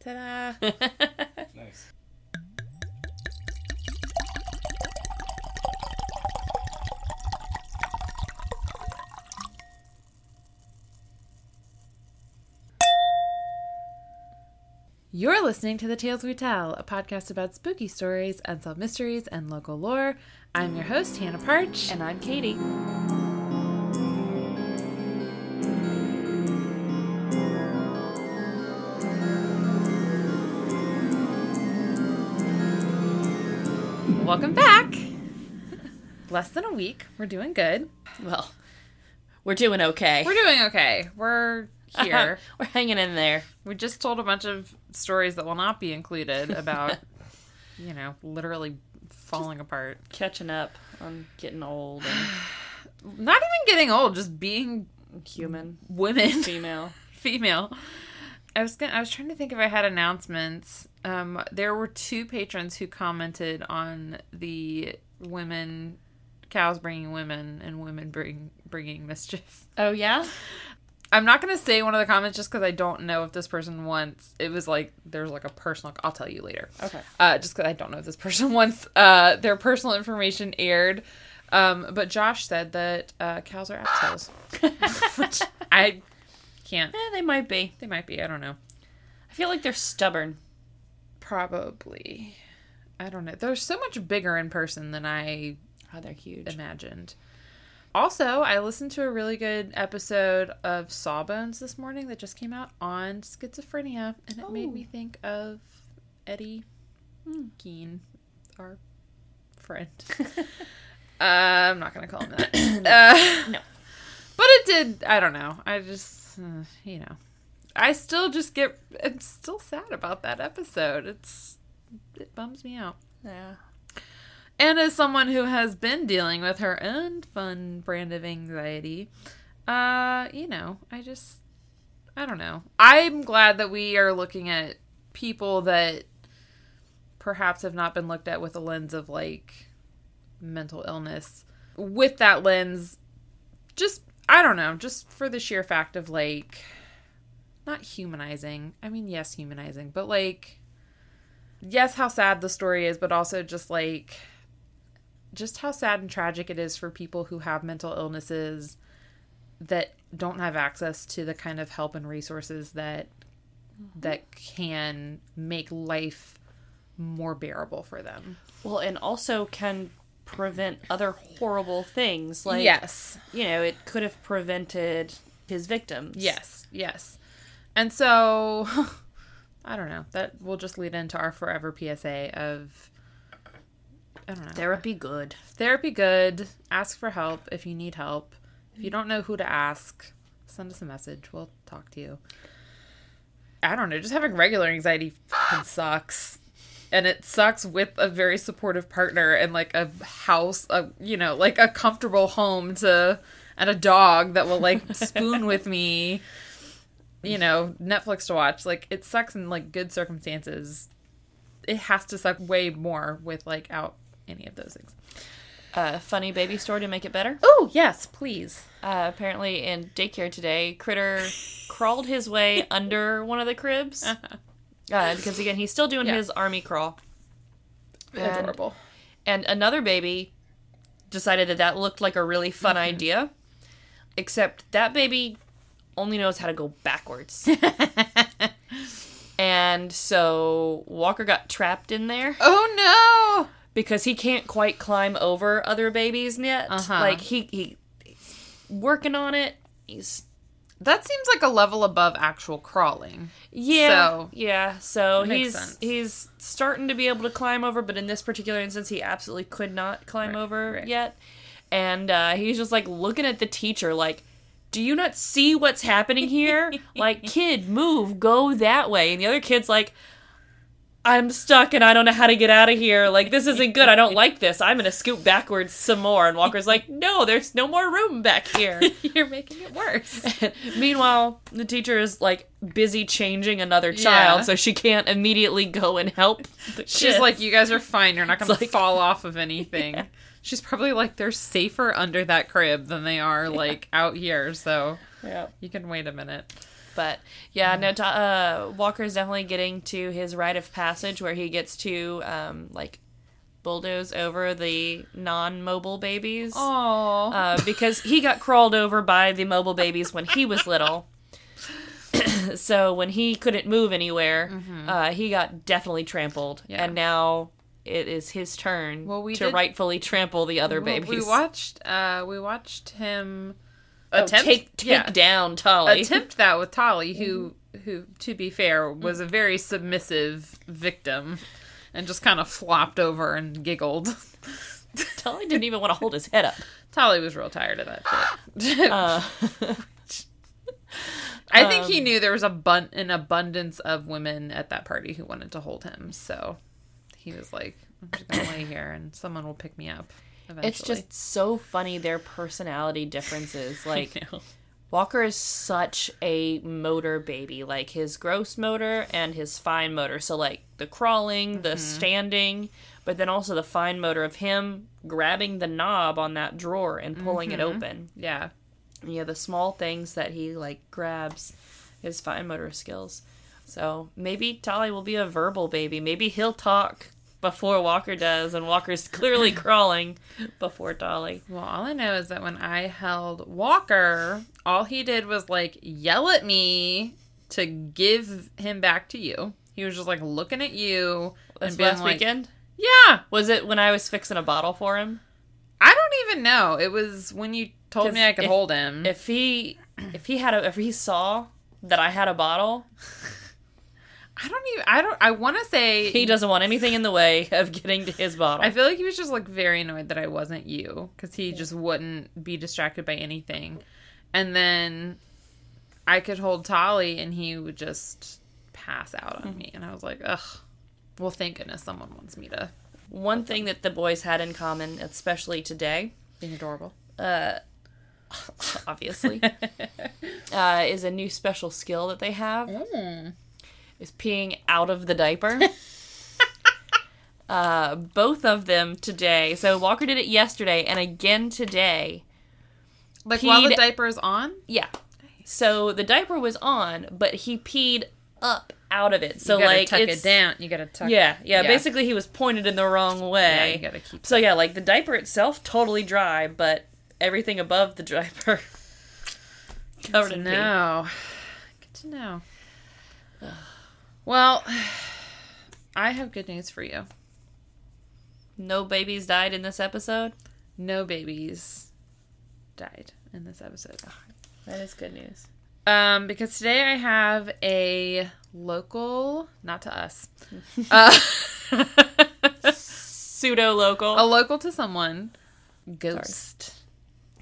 Ta-da! Nice. You're listening to The Tales We Tell, a podcast about spooky stories, unsolved mysteries, and local lore. I'm your host, Hannah Parch. And I'm Katie. Welcome back. Less than a week. We're doing good. Well, we're doing okay. We're doing okay. We're here. we're hanging in there. we just told a bunch of stories that will not be included about, you know, literally falling apart. Catching up on getting old and Not even getting old, just being human, women, female. female. I was gonna, I was trying to think if I had announcements. Um, there were two patrons who commented on the women, cows bringing women, and women bring bringing mischief. Oh yeah. I'm not gonna say one of the comments just because I don't know if this person wants. It was like there's like a personal. I'll tell you later. Okay. Uh, just because I don't know if this person wants uh, their personal information aired. Um, but Josh said that uh, cows are assholes, which I can't. Yeah, they might be. They might be. I don't know. I feel like they're stubborn. Probably. I don't know. They're so much bigger in person than I Oh, they're huge. imagined. Also, I listened to a really good episode of Sawbones this morning that just came out on schizophrenia, and it made Oh. me think of Eddie Gein, our friend. uh, I'm not gonna call him that. uh, No. but it did. I don't know. I just, uh, you know, I still just get. I'm still sad about that episode. It's it bums me out. Yeah. And as someone who has been dealing with her own fun brand of anxiety, uh, you know, I just I don't know. I'm glad that we are looking at people that perhaps have not been looked at with a lens of like mental illness. With that lens, just I don't know, just for the sheer fact of like not humanizing. I mean, yes, humanizing, but like yes, how sad the story is, but also just like just how sad and tragic it is for people who have mental illnesses that don't have access to the kind of help and resources that mm-hmm. that can make life more bearable for them. Well, and also can prevent other horrible things. Like, yes. you know, it could have prevented his victims. Yes, yes. And so I don't know. That will just lead into our forever PSA of I don't know. Therapy good. Therapy good. Ask for help if you need help. If you don't know who to ask, send us a message. We'll talk to you. I don't know. Just having regular anxiety fucking sucks. And it sucks with a very supportive partner and like a house, a you know, like a comfortable home to and a dog that will like spoon with me. You know, Netflix to watch. Like it sucks in like good circumstances. It has to suck way more with like out any of those things. Uh, funny baby story to make it better. Oh, yes, please. Uh, apparently, in daycare today, Critter crawled his way under one of the cribs. Uh, because again, he's still doing Yeah. his army crawl. And- Adorable. And another baby decided that that looked like a really fun idea, except that baby only knows how to go backwards. and so Walker got trapped in there oh no! because he can't quite climb over other babies yet. Uh-huh. Like he, he he's working on it. He's. That seems like a level above actual crawling. Yeah, So- yeah. So he's sense. he's starting to be able to climb over, but in this particular instance, he absolutely could not climb Right, over right. yet. And uh, he's just like looking at the teacher, like, "Do you not see what's happening here? like, kid, move, go that way." And the other kid's like, "I'm stuck and I don't know how to get out of here. Like, this isn't good. I don't like this. I'm gonna scoot backwards some more." And Walker's like, "No, there's no more room back here." You're making it worse. Meanwhile, the teacher is like busy changing another child, Yeah. so she can't immediately go and help. The She's kids. like, you guys are fine. You're not going to like- fall off of anything. She's probably like, they're safer under that crib than they are like out here. So yeah. you can wait a minute. But yeah, no. Uh, Walker's definitely getting to his rite of passage where he gets to um, like bulldoze over the non-mobile babies. Oh, Uh, because he got crawled over by the mobile babies when he was little. so when he couldn't move anywhere, uh, he got definitely trampled, Mm-hmm. Yeah. and now it is his turn Well, we to did- rightfully trample the other Well, babies. we watched. Uh, we watched him Oh, attempt take take yeah, down Tolly. attempt that with Tolly, who who to be fair was a very submissive victim, and just kind of flopped over and giggled. Tolly didn't even want to hold his head up. Tolly was real tired of that shit. Uh, I think he um, knew there was a bun- an abundance of women at that party who wanted to hold him, so he was like, "I'm just gonna lay here, and someone will pick me up." Eventually. it's just so funny their personality differences. Like. Walker is such a motor baby, like his gross motor and his fine motor. So, like the crawling, the mm-hmm. standing, but then also the fine motor of him grabbing the knob on that drawer and pulling it mm-hmm. open. yeah, Yeah, the small things that he like grabs, his fine motor skills. So maybe Tolly will be a verbal baby. Maybe he'll talk before Walker does, and Walker's clearly crawling before Tolly. Well, all I know is that when I held Walker, all he did was like yell at me to give him back to you. He was just like looking at you This last like, weekend "Yeah." was it when I was fixing a bottle for him? I don't even know. It was when you told me I could if- hold him. If he if he had a if he saw that I had a bottle, I don't even. I don't. I want to say he doesn't want anything in the way of getting to his bottle. I feel like he was just like very annoyed that I wasn't you because he just wouldn't be distracted by anything. And then I could hold Tolly and he would just pass out on me. And I was like, ugh. Well, thank goodness someone wants me to. One thing that the boys had in common, especially today, Being adorable. uh, obviously, uh, is a new special skill that they have Mm. Is peeing out of the diaper. uh, both of them today. So Walker did it yesterday and again today. Like while the diaper is on? Yeah. So the diaper was on, but he peed up out of it. So you gotta like tuck it's it down. You gotta tuck Yeah, yeah, Yeah. Basically, he was pointed in the wrong way. Yeah, you gotta keep so yeah, like the diaper itself totally dry, but everything above the diaper covered in pee. No. Good to know. Well, I have good news for you. No babies died in this episode. No babies died in this episode. That is good news. Um, because today I have a local, not to us, uh, Pseudo local. a local to someone, ghost.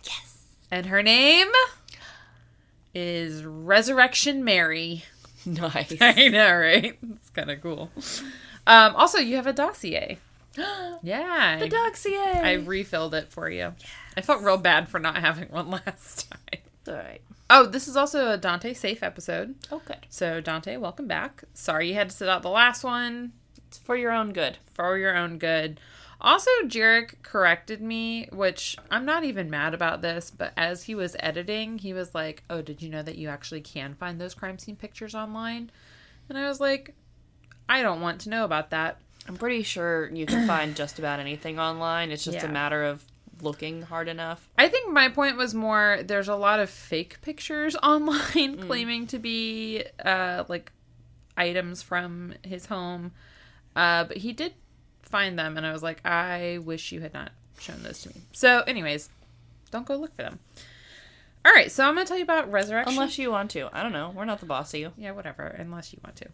Yes. And her name is Resurrection Mary. nice. I know, right? It's kind of cool. Um, also, you have a dossier. Yeah. the I, dossier. I refilled it for you. I felt real bad for not having one last time. All right. Oh, this is also a Dante safe episode. Oh, good. So, Dante, welcome back. Sorry you had to sit out the last one It's for your own good. for your own good. Also, Jarek corrected me, which I'm not even mad about this, but as he was editing, he was like, Oh, did you know that you actually can find those crime scene pictures online? And I was like, I don't want to know about that. I'm pretty sure you can find just about anything online. It's just Yeah. a matter of looking hard enough. I think my point was more there's a lot of fake pictures online claiming to be uh, like items from his home. Uh, but he did find them, and I was like, I wish you had not shown those to me. So, anyways, don't go look for them. All right, so I'm going to tell you about Resurrection. Unless you want to. I don't know. We're not the boss of you. Yeah, whatever, unless you want to.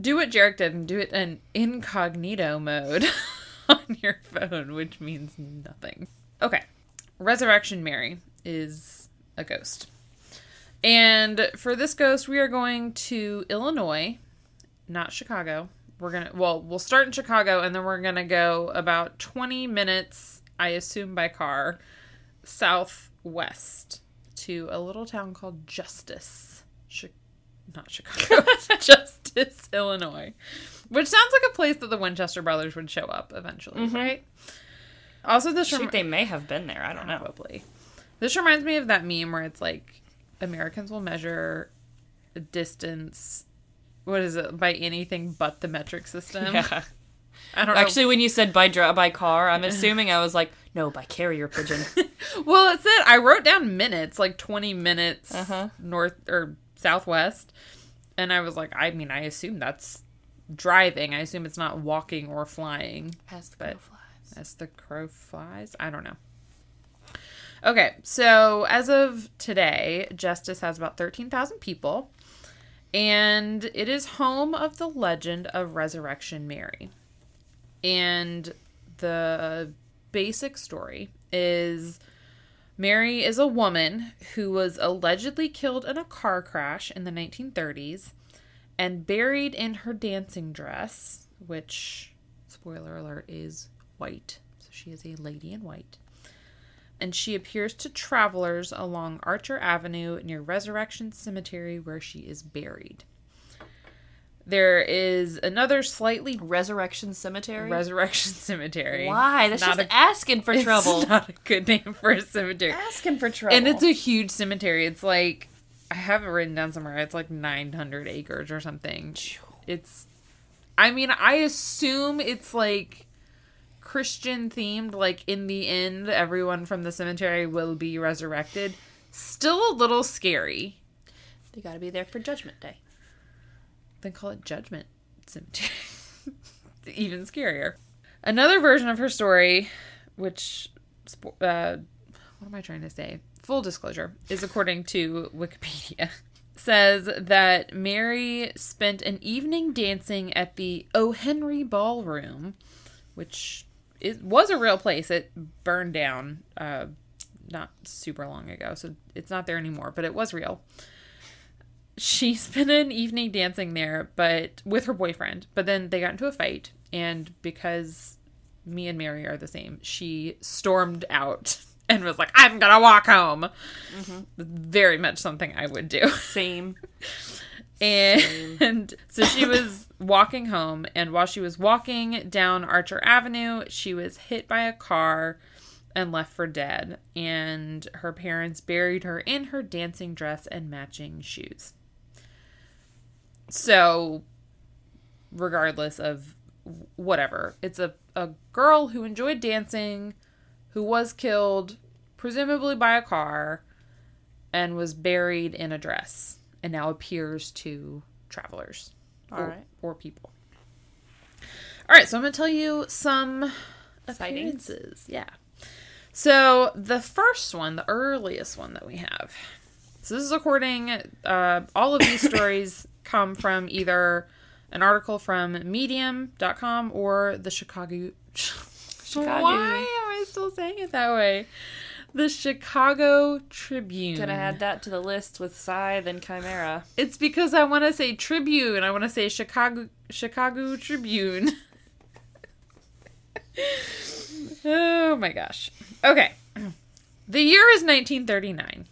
Do what Jarek did and do it in incognito mode on your phone, which means nothing. Okay. Resurrection Mary is a ghost. And for this ghost, we are going to Illinois, not Chicago. We're going to, well, we'll start in Chicago and then we're going to go about 20 minutes, I assume by car, southwest to a little town called Justice. Not Chicago, Justice, Illinois. Which sounds like a place that the Winchester brothers would show up eventually, mm-hmm. right? Also, this rem- they may have been there. I don't know. Probably. This reminds me of that meme where it's like Americans will measure distance. What is it by anything but the metric system? Yeah. I don't know. Actually, when you said by dri- by car, I'm assuming I was like, no, by carrier pigeon. Well, it said I wrote down minutes, like 20 minutes Uh-huh. north or southwest. And I was like, I mean, I assume that's driving. I assume it's not walking or flying As the crow flies. as the crow flies. I don't know. Okay, so as of today, Justice has about 13,000 people, and it is home of the legend of Resurrection Mary. And the basic story is Mary is a woman who was allegedly killed in a car crash in the 1930s and buried in her dancing dress, which, spoiler alert, is white. So she is a lady in white. And she appears to travelers along Archer Avenue near Resurrection Cemetery where she is buried. There is another slightly Resurrection Cemetery. Resurrection Cemetery. Why? That's Not just a- asking for It's trouble. not a good name for a cemetery. asking for trouble. And it's a huge cemetery. It's like I have it written down somewhere. It's like 900 acres or something. It's I mean, I assume it's like Christian themed like in the end everyone from the cemetery will be resurrected. Still a little scary. they got to be there for Judgment Day. Then call it Judgment Cemetery. Even scarier. Another version of her story, which, uh, what am I trying to say? Full disclosure, is according to Wikipedia, says that Mary spent an evening dancing at the O. Henry Ballroom, which it was a real place. It burned down uh, not super long ago, so it's not there anymore, but it was real she spent an evening dancing there but with her boyfriend but then they got into a fight and because me and mary are the same she stormed out and was like i'm gonna walk home very much something i would do Same. And so she was walking home and while she was walking down archer avenue she was hit by a car and left for dead. And her parents buried her in her dancing dress and matching shoes. So regardless of whatever it's a, a girl who enjoyed dancing who was killed presumably by a car and was buried in a dress and now appears to travelers All or, right. or people all right so i'm going to tell you some Sightings? appearances yeah so the first one the earliest one that we have so this is according uh, all of these stories come from either an article from medium.com or the chicago Chicago. why am i still saying it that way the chicago tribune. Could have had that to the list with Scythe and Chimera. it's because i want to say tribune i want to say chicago chicago tribune. Oh my gosh. Okay. The year is 1939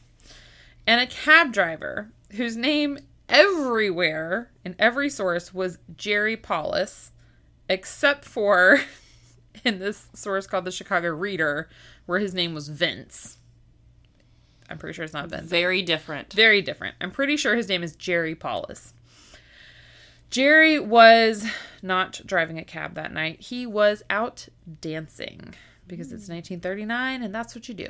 and a cab driver whose name everywhere in every source was Jerry Palus, except for in this source called the Chicago Reader, where his name was Vince. I'm pretty sure it's not Vince. Very different. Very different. I'm pretty sure his name is Jerry Palus. Jerry was not driving a cab that night. He was out dancing because it's hmm. 1939 and that's what you do.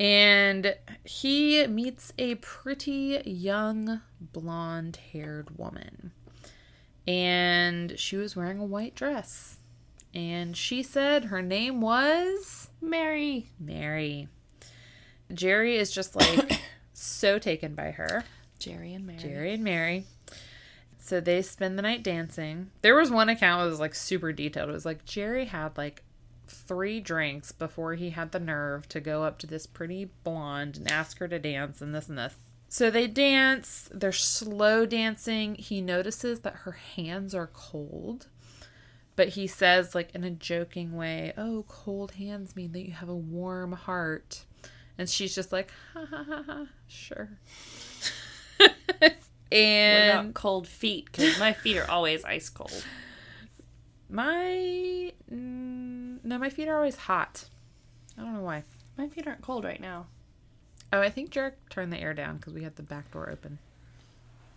And he meets a pretty young blonde haired woman. And she was wearing a white dress. And she said her name was Mary. Mary. Jerry is just like so taken by her. Jerry and Mary. Jerry and Mary. So they spend the night dancing. There was one account that was like super detailed. It was like Jerry had like three drinks before he had the nerve to go up to this pretty blonde and ask her to dance and this and this. So they dance. They're slow dancing. He notices that her hands are cold. But he says, like in a joking way, Oh, cold hands mean that you have a warm heart. And she's just like, Ha ha ha ha, sure. And cold feet? Because my feet are always ice cold. my. Mm, no, my feet are always hot. I don't know why. My feet aren't cold right now. Oh, I think Jarek turned the air down because we had the back door open.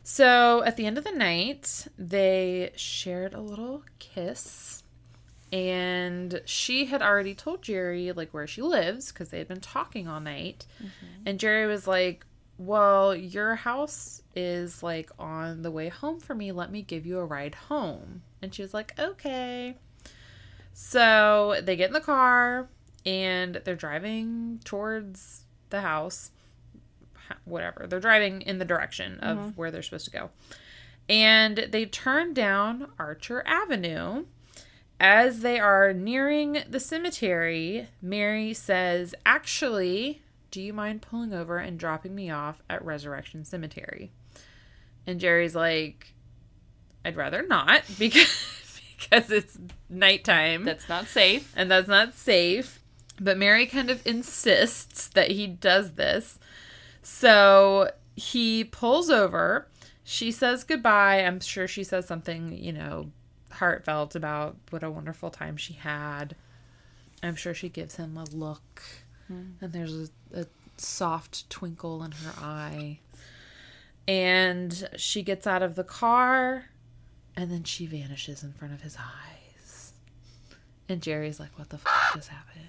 So at the end of the night, they shared a little kiss. And she had already told Jerry like where she lives because they had been talking all night. Mm-hmm. And Jerry was like, "Well, your house is like on the way home for me. Let me give you a ride home." And she was like, "Okay." So they get in the car and they're driving towards the house. Whatever. They're driving in the direction of mm-hmm. where they're supposed to go. And they turn down Archer Avenue. As they are nearing the cemetery, Mary says, Actually, do you mind pulling over and dropping me off at Resurrection Cemetery? And Jerry's like, I'd rather not because, because it's nighttime That's not safe. and that's not safe. But Mary kind of insists that he does this. So he pulls over. She says goodbye. I'm sure she says something, you know, heartfelt about what a wonderful time she had. I'm sure she gives him a look, hmm. and there's a, a soft twinkle in her eye. And she gets out of the car, and then she vanishes in front of his eyes. And Jerry's like, "What the fuck just happened?"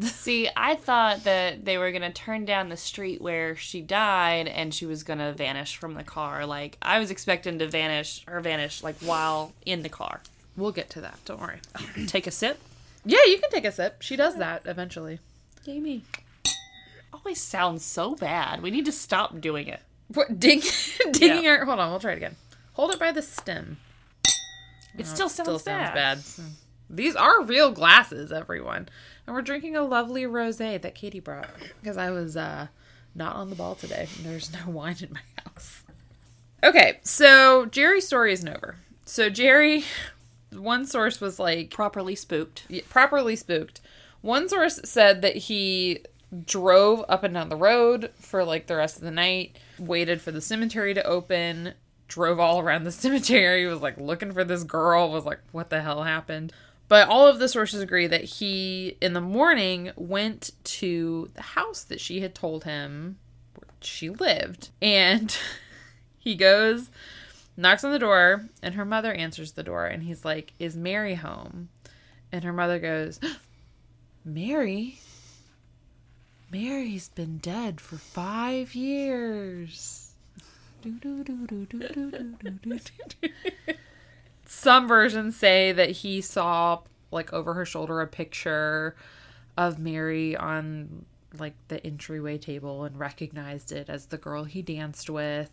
See, I thought that they were gonna turn down the street where she died and she was gonna vanish from the car. Like I was expecting to vanish or vanish like while in the car. We'll get to that. Don't worry. Take a sip. Yeah, you can take a sip. She does that eventually. Jamie. Always sounds so bad. We need to stop doing it. What, dig, digging Yeah. her. Hold on, we'll try it again. Hold it by the stem. It Oh, still sounds bad. These are real glasses, everyone. And we're drinking a lovely rosé that Katie brought because I was uh, not on the ball today. There's no wine in my house. Okay, so Jerry's story isn't over. So Jerry, one source was like Properly spooked. yeah, properly spooked. One source said that he drove up and down the road for like the rest of the night, waited for the cemetery to open, drove all around the cemetery, was like looking for this girl, was like, what the hell happened? But all of the sources agree that he, in the morning, went to the house that she had told him where she lived. And he goes, knocks on the door, and her mother answers the door. And he's like, Is Mary home? And her mother goes, Mary? Mary's been dead for five years. Some versions say that he saw, like, over her shoulder a picture of Mary on, like, the entryway table and recognized it as the girl he danced with.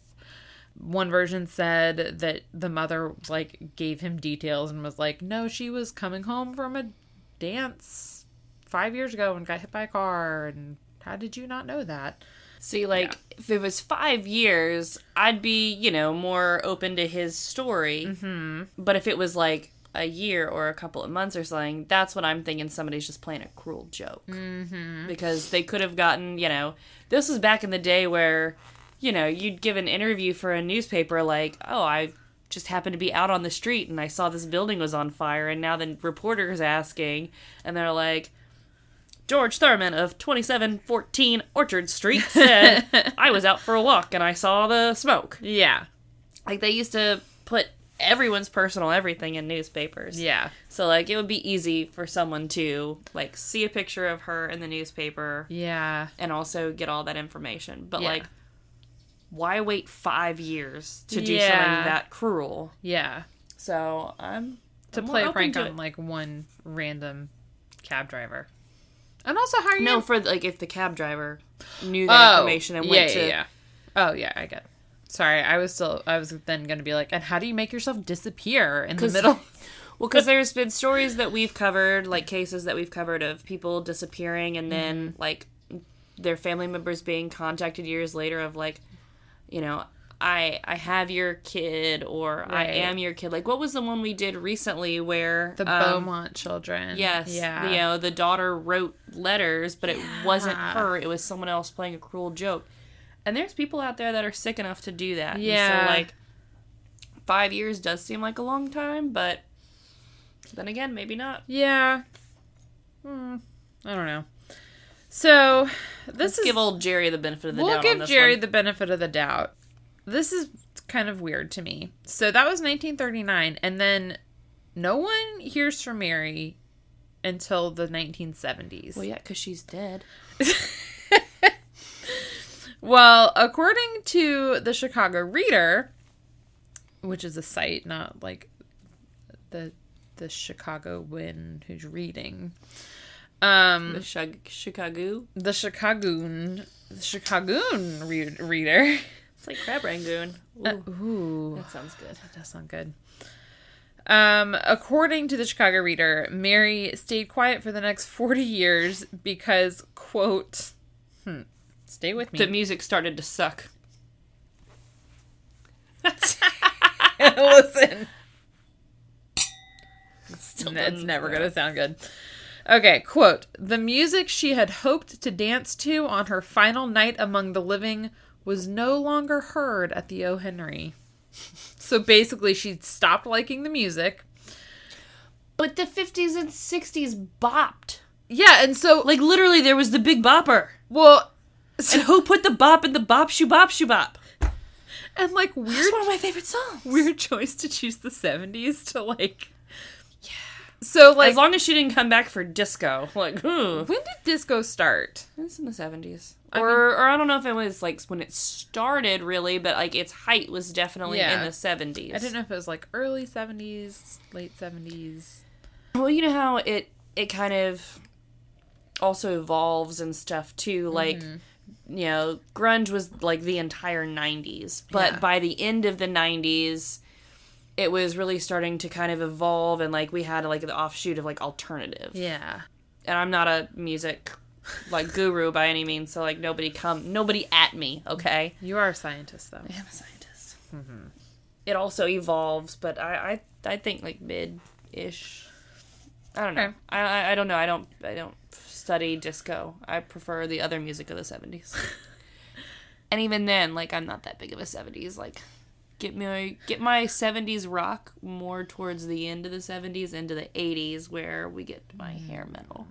One version said that the mother, like, gave him details and was like, no, she was coming home from a dance five years ago and got hit by a car. And how did you not know that? See, like, if it was five years, I'd be, you know, more open to his story. Mm-hmm. But if it was like a year or a couple of months or something, that's what I'm thinking somebody's just playing a cruel joke. Mm-hmm. Because they could have gotten, you know, this was back in the day where, you know, you'd give an interview for a newspaper like, oh, I just happened to be out on the street and I saw this building was on fire, and now the reporter is asking, and they're like, George Thurman of 2714 Orchard Street said, I was out for a walk and I saw the smoke. Yeah. Like, they used to put everyone's personal everything in newspapers. Yeah. So, like, it would be easy for someone to, like, see a picture of her in the newspaper Yeah. and also get all that information. But, Yeah. like, why wait five years to do Yeah. something that cruel? Yeah. So, I'm. To I'm play a prank on like one random cab driver. And also how are you No, for, like, if the cab driver knew that information and yeah, went yeah, to. yeah. Oh yeah, I get. It. Sorry, I was still. I was then going to be like, and how do you make yourself disappear in the middle? Well, because there's been stories that we've covered, like cases that we've covered of people disappearing and then Mm-hmm. like their family members being contacted years later of like, you know, I I have your kid or I am your kid. Like, what was the one we did recently where The um, Beaumont children. Yes, Yeah. You know, the daughter wrote letters, but it wasn't her. It was someone else playing a cruel joke. And there's people out there that are sick enough to do that. And Yeah. so like five years does seem like a long time, but then again, maybe not. Yeah. Hmm. I don't know. So this Let's is give old Jerry the benefit of the we'll doubt. on give Jerry one. the benefit of the doubt. This is kind of weird to me. So that was 1939, and then no one hears from Mary until the 1970s. Well, yeah, because she's dead. Well, according to the Chicago Reader, which is a site, not like the the Chicagoan who's reading, um, The Chi- Chicago. the Chicagoon, the Chicagoon re- reader. It's like crab rangoon. Ooh, Uh, ooh, that sounds good. that does sound good. Um, according to the Chicago Reader, Mary stayed quiet for the next forty years because, quote, hmm, stay with me. The music started to suck. Listen. Still It's never going to sound good. Okay, quote The music she had hoped to dance to on her final night among the living was no longer heard at the O. Henry. So basically, she stopped liking the music. But the 50s and 60s bopped. Yeah, and so, like, literally, there was the big bopper. well, And who put the bop in the bop shoe bop shoe bop? and like weird, one of my favorite songs. weird choice to choose the 70s to, like. So, like, as long as she didn't come back for disco. Like, ooh. when did disco start? It's in the 70s. I or, or I don't know if it was, like, when it started, really, but, like, its height was definitely Yeah. in the 70s. I didn't know if it was like early 70s, late 70s. Well, you know how it it kind of also evolves and stuff too. Like, Mm-hmm. you know, grunge was like the entire '90s, but Yeah. by the end of the '90s, it was really starting to kind of evolve, and like we had like the offshoot of like alternative. Yeah. And I'm not a music like guru by any means, so like nobody come nobody at me, okay? You are a scientist, though. I am a scientist. Mm-hmm. It also evolves, but I I, I think like mid ish. I don't know. Okay. I, I I don't know. I don't I don't study disco. I prefer the other music of the seventies. and even then, like I'm not that big of a seventies. Like get me get my seventies rock more towards the end of the seventies into the eighties where we get my mm. hair metal.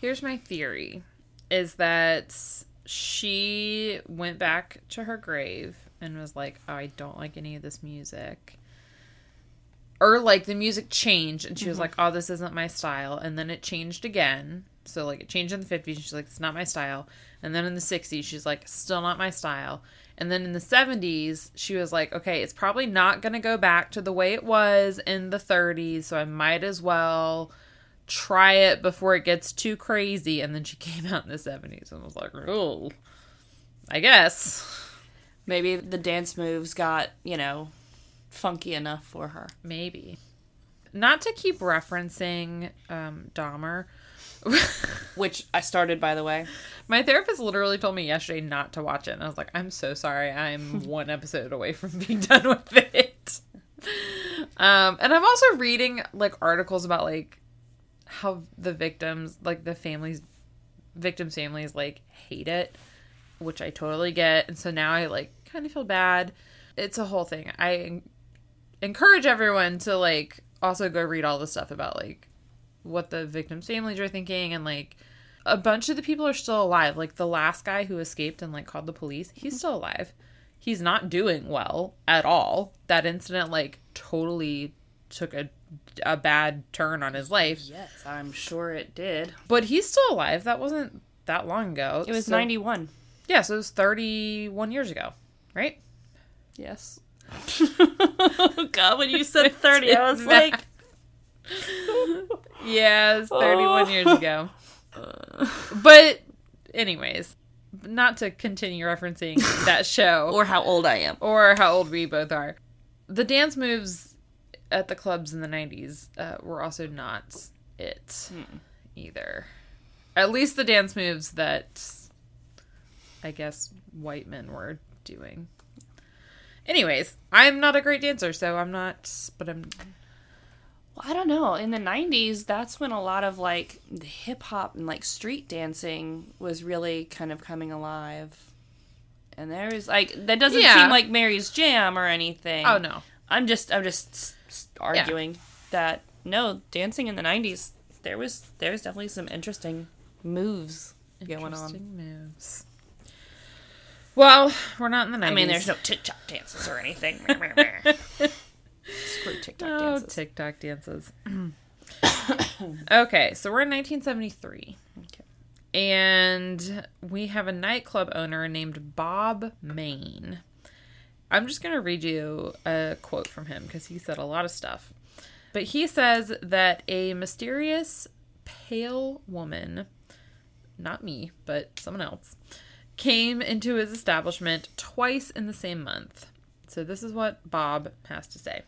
Here's my theory is that she went back to her grave and was like, oh, I don't like any of this music. Or like the music changed and she was mm-hmm. like, oh, this isn't my style. And then it changed again. So like it changed in the 50s. She's like, it's not my style. And then in the 60s, she's like, still not my style. And then in the 70s, she was like, okay, it's probably not going to go back to the way it was in the 30s. So I might as well try it before it gets too crazy. And then she came out in the 70s and was like, oh, I guess. Maybe the dance moves got, you know, funky enough for her. Maybe. Not to keep referencing um, Dahmer. Which I started by the way. My therapist literally told me yesterday not to watch it. And I was like, I'm so sorry. I'm one episode away from being done with it. Um, and I'm also reading like articles about like how the victims, like the families, victims' families, like hate it, which I totally get. And so now I like kind of feel bad. It's a whole thing. I encourage everyone to like also go read all the stuff about like what the victims' families are thinking and like a bunch of the people are still alive. Like the last guy who escaped and like called the police, he's still alive. He's not doing well at all. That incident like totally took a a bad turn on his life, Yes, I'm sure it did. but he's still alive. That wasn't that long ago. It was So- 91. Yeah, so it was 31 years ago, right? Yes. God, when you said 30, I was like, Yeah, it was 31 Oh. years ago. But anyways, not to continue referencing that show or how old I am. or how old we both are. The dance moves at the clubs in the 90s uh, were also not it either. At least the dance moves that I guess white men were doing. Anyways, I'm not a great dancer, so I'm not, but I'm. Well, I don't know. In the 90s, that's when a lot of like the hip hop and like street dancing was really kind of coming alive. And there was like that doesn't Yeah. seem like Mary's Jam or anything. Oh, no. I'm just I'm just s- s- arguing that no, dancing in the 90s there was there was definitely some interesting moves going on. Interesting moves. Well, we're not in the 90s. I mean, there's no TikTok dances or anything. Screw TikTok Oh, dances. TikTok dances. okay, so we're in 1973. Okay. And we have a nightclub owner named Bob Main. I'm just going to read you a quote from him because he said a lot of stuff. But he says that a mysterious pale woman, not me, but someone else, came into his establishment twice in the same month. So this is what Bob has to say.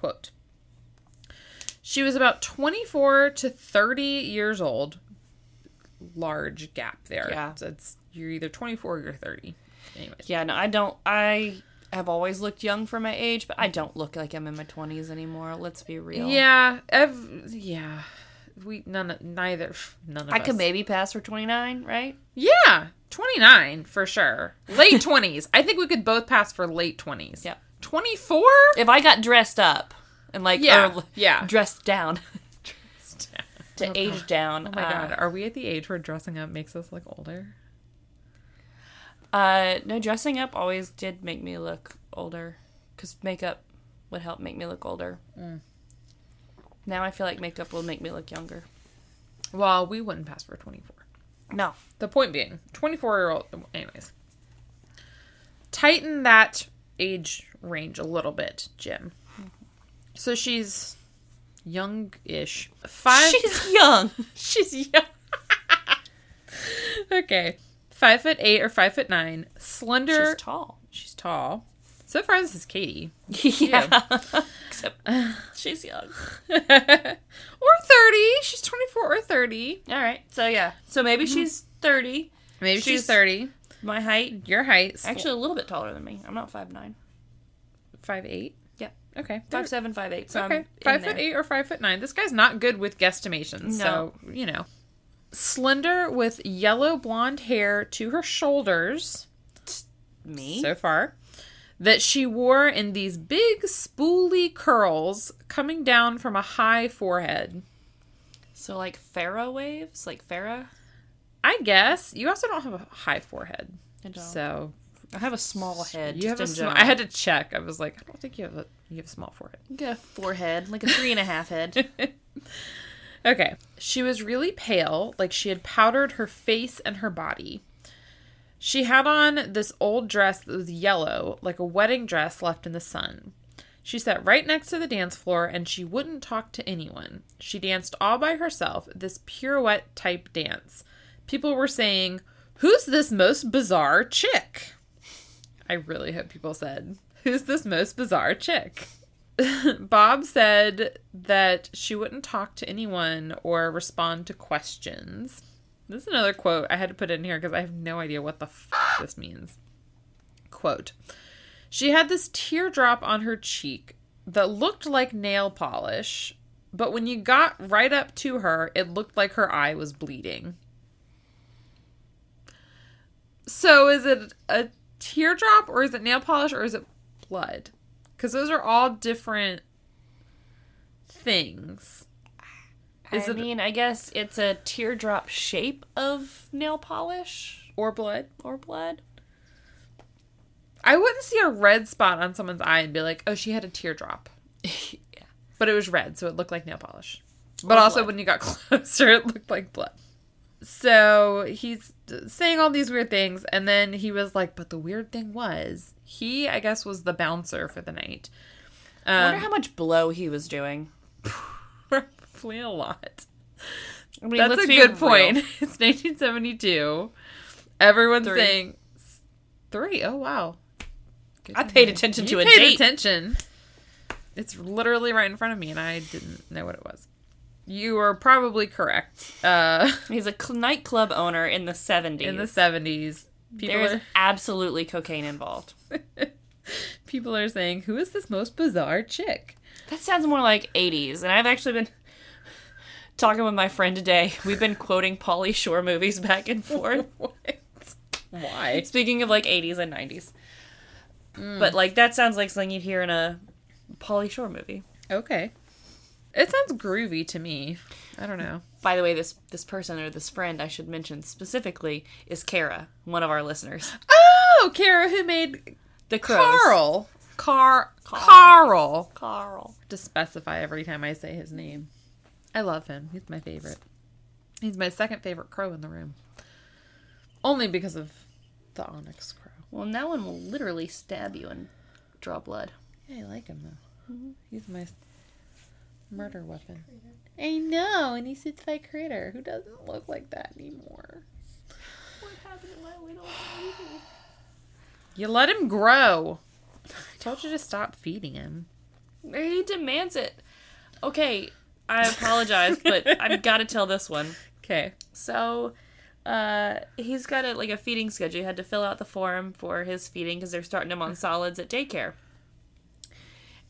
Quote She was about 24 to 30 years old. Large gap there. Yeah. So it's you're either 24 or you're 30. Anyways. Yeah, no, I don't. I have always looked young for my age, but I don't look like I'm in my 20s anymore. Let's be real. Yeah, ev- yeah. We none of- neither none of I us. could maybe pass for 29, right? Yeah, 29 for sure. Late 20s. I think we could both pass for late 20s. Yep. 24? If I got dressed up and like Yeah, or yeah. dressed down to age down. Oh my god, are we at the age where dressing up makes us look older? Uh, no, dressing up always did make me look older because makeup would help make me look older. Mm. Now I feel like makeup will make me look younger. Well, we wouldn't pass for 24. No. The point being, 24 year old. Anyways. Tighten that age range a little bit, Jim. So she's young ish. Five. She's young. She's young. okay. Five foot eight or five foot nine. Slender. She's tall. She's tall. So far, this is Katie. Yeah. Except she's young. or 30. She's 24 or 30. All right. So yeah. So maybe mm-hmm. she's 30. Maybe she's, She's- 30. My height. Your height. Actually, a little bit taller than me. I'm not five nine. five eight. Yeah. Okay. Five seven, five eight. So okay. Five foot there. eight or five foot nine. This guy's not good with guesstimations. So, you know. Slender with yellow blonde hair to her shoulders. Me. so far that she wore in these big spooly curls coming down from a high forehead. So like Farrah waves, like Farrah. I guess you also don't have a high forehead, I don't. so I have a small head. you have a general. I had to check. I was like, I don't think you have a you have a small forehead. Yeah, a forehead, like a three and a half head. Okay, she was really pale, like she had powdered her face and her body. She had on this old dress that was yellow, like a wedding dress left in the sun. She sat right next to the dance floor and she wouldn't talk to anyone. She danced all by herself, this pirouette type dance. People were saying, Who's this most bizarre chick? I really hope people said, Who's this most bizarre chick? Bob said that she wouldn't talk to anyone or respond to questions. This is another quote I had to put in here because I have no idea what the f- this means. Quote She had this teardrop on her cheek that looked like nail polish, but when you got right up to her, it looked like her eye was bleeding. So is it a teardrop or is it nail polish or is it blood? Because those are all different things. Is I it mean, I guess it's a teardrop shape of nail polish or blood? or blood. I wouldn't see a red spot on someone's eye and be like, "Oh, she had a teardrop," yeah. but it was red, so it looked like nail polish. But Or also, blood. when you got closer, it looked like blood. So he's saying all these weird things, and then he was like, "But the weird thing was, he, I guess, was the bouncer for the night." I Um, wonder how much blow he was doing. probably a lot. I mean, That's a good point. It's 1972. Everyone's Three. saying three. Oh wow. Good I paid hear. attention You to a paid date. attention. It's literally right in front of me, and I didn't know what it was. You are probably correct. Uh, He's a cl- nightclub owner in the 70s. in the 70s, people There's are absolutely cocaine involved. people are saying, "Who is this most bizarre chick?" That sounds more like 80s. And I've actually been talking with my friend today. We've been quoting Pauly Shore movies back and forth. Why? Speaking of like 80s and 90s. Mm. But like that sounds like something you'd hear in a Pauly Shore movie. Okay. It sounds groovy to me. I don't know. By the way, this this person or this friend I should mention specifically is Kara, one of our listeners. Oh, Kara, who made The crows. Carl. Car Carl. Carl. Carl. To specify every time I say his name. I love him. He's my favorite. He's my second favorite crow in the room. Only because of the onyx crow. Well, that one will literally stab you and draw blood. Yeah, I like him though. Mm-hmm. He's my murder weapon. I know, and he sits by Critter, who doesn't look like that anymore. What happened to my little baby? You let him grow. I told you to stop feeding him. He demands it. Okay, I apologize, but I've got to tell this one. Okay. So, uh, he's got a like a feeding schedule. He had to fill out the form for his feeding because they're starting him on solids at daycare.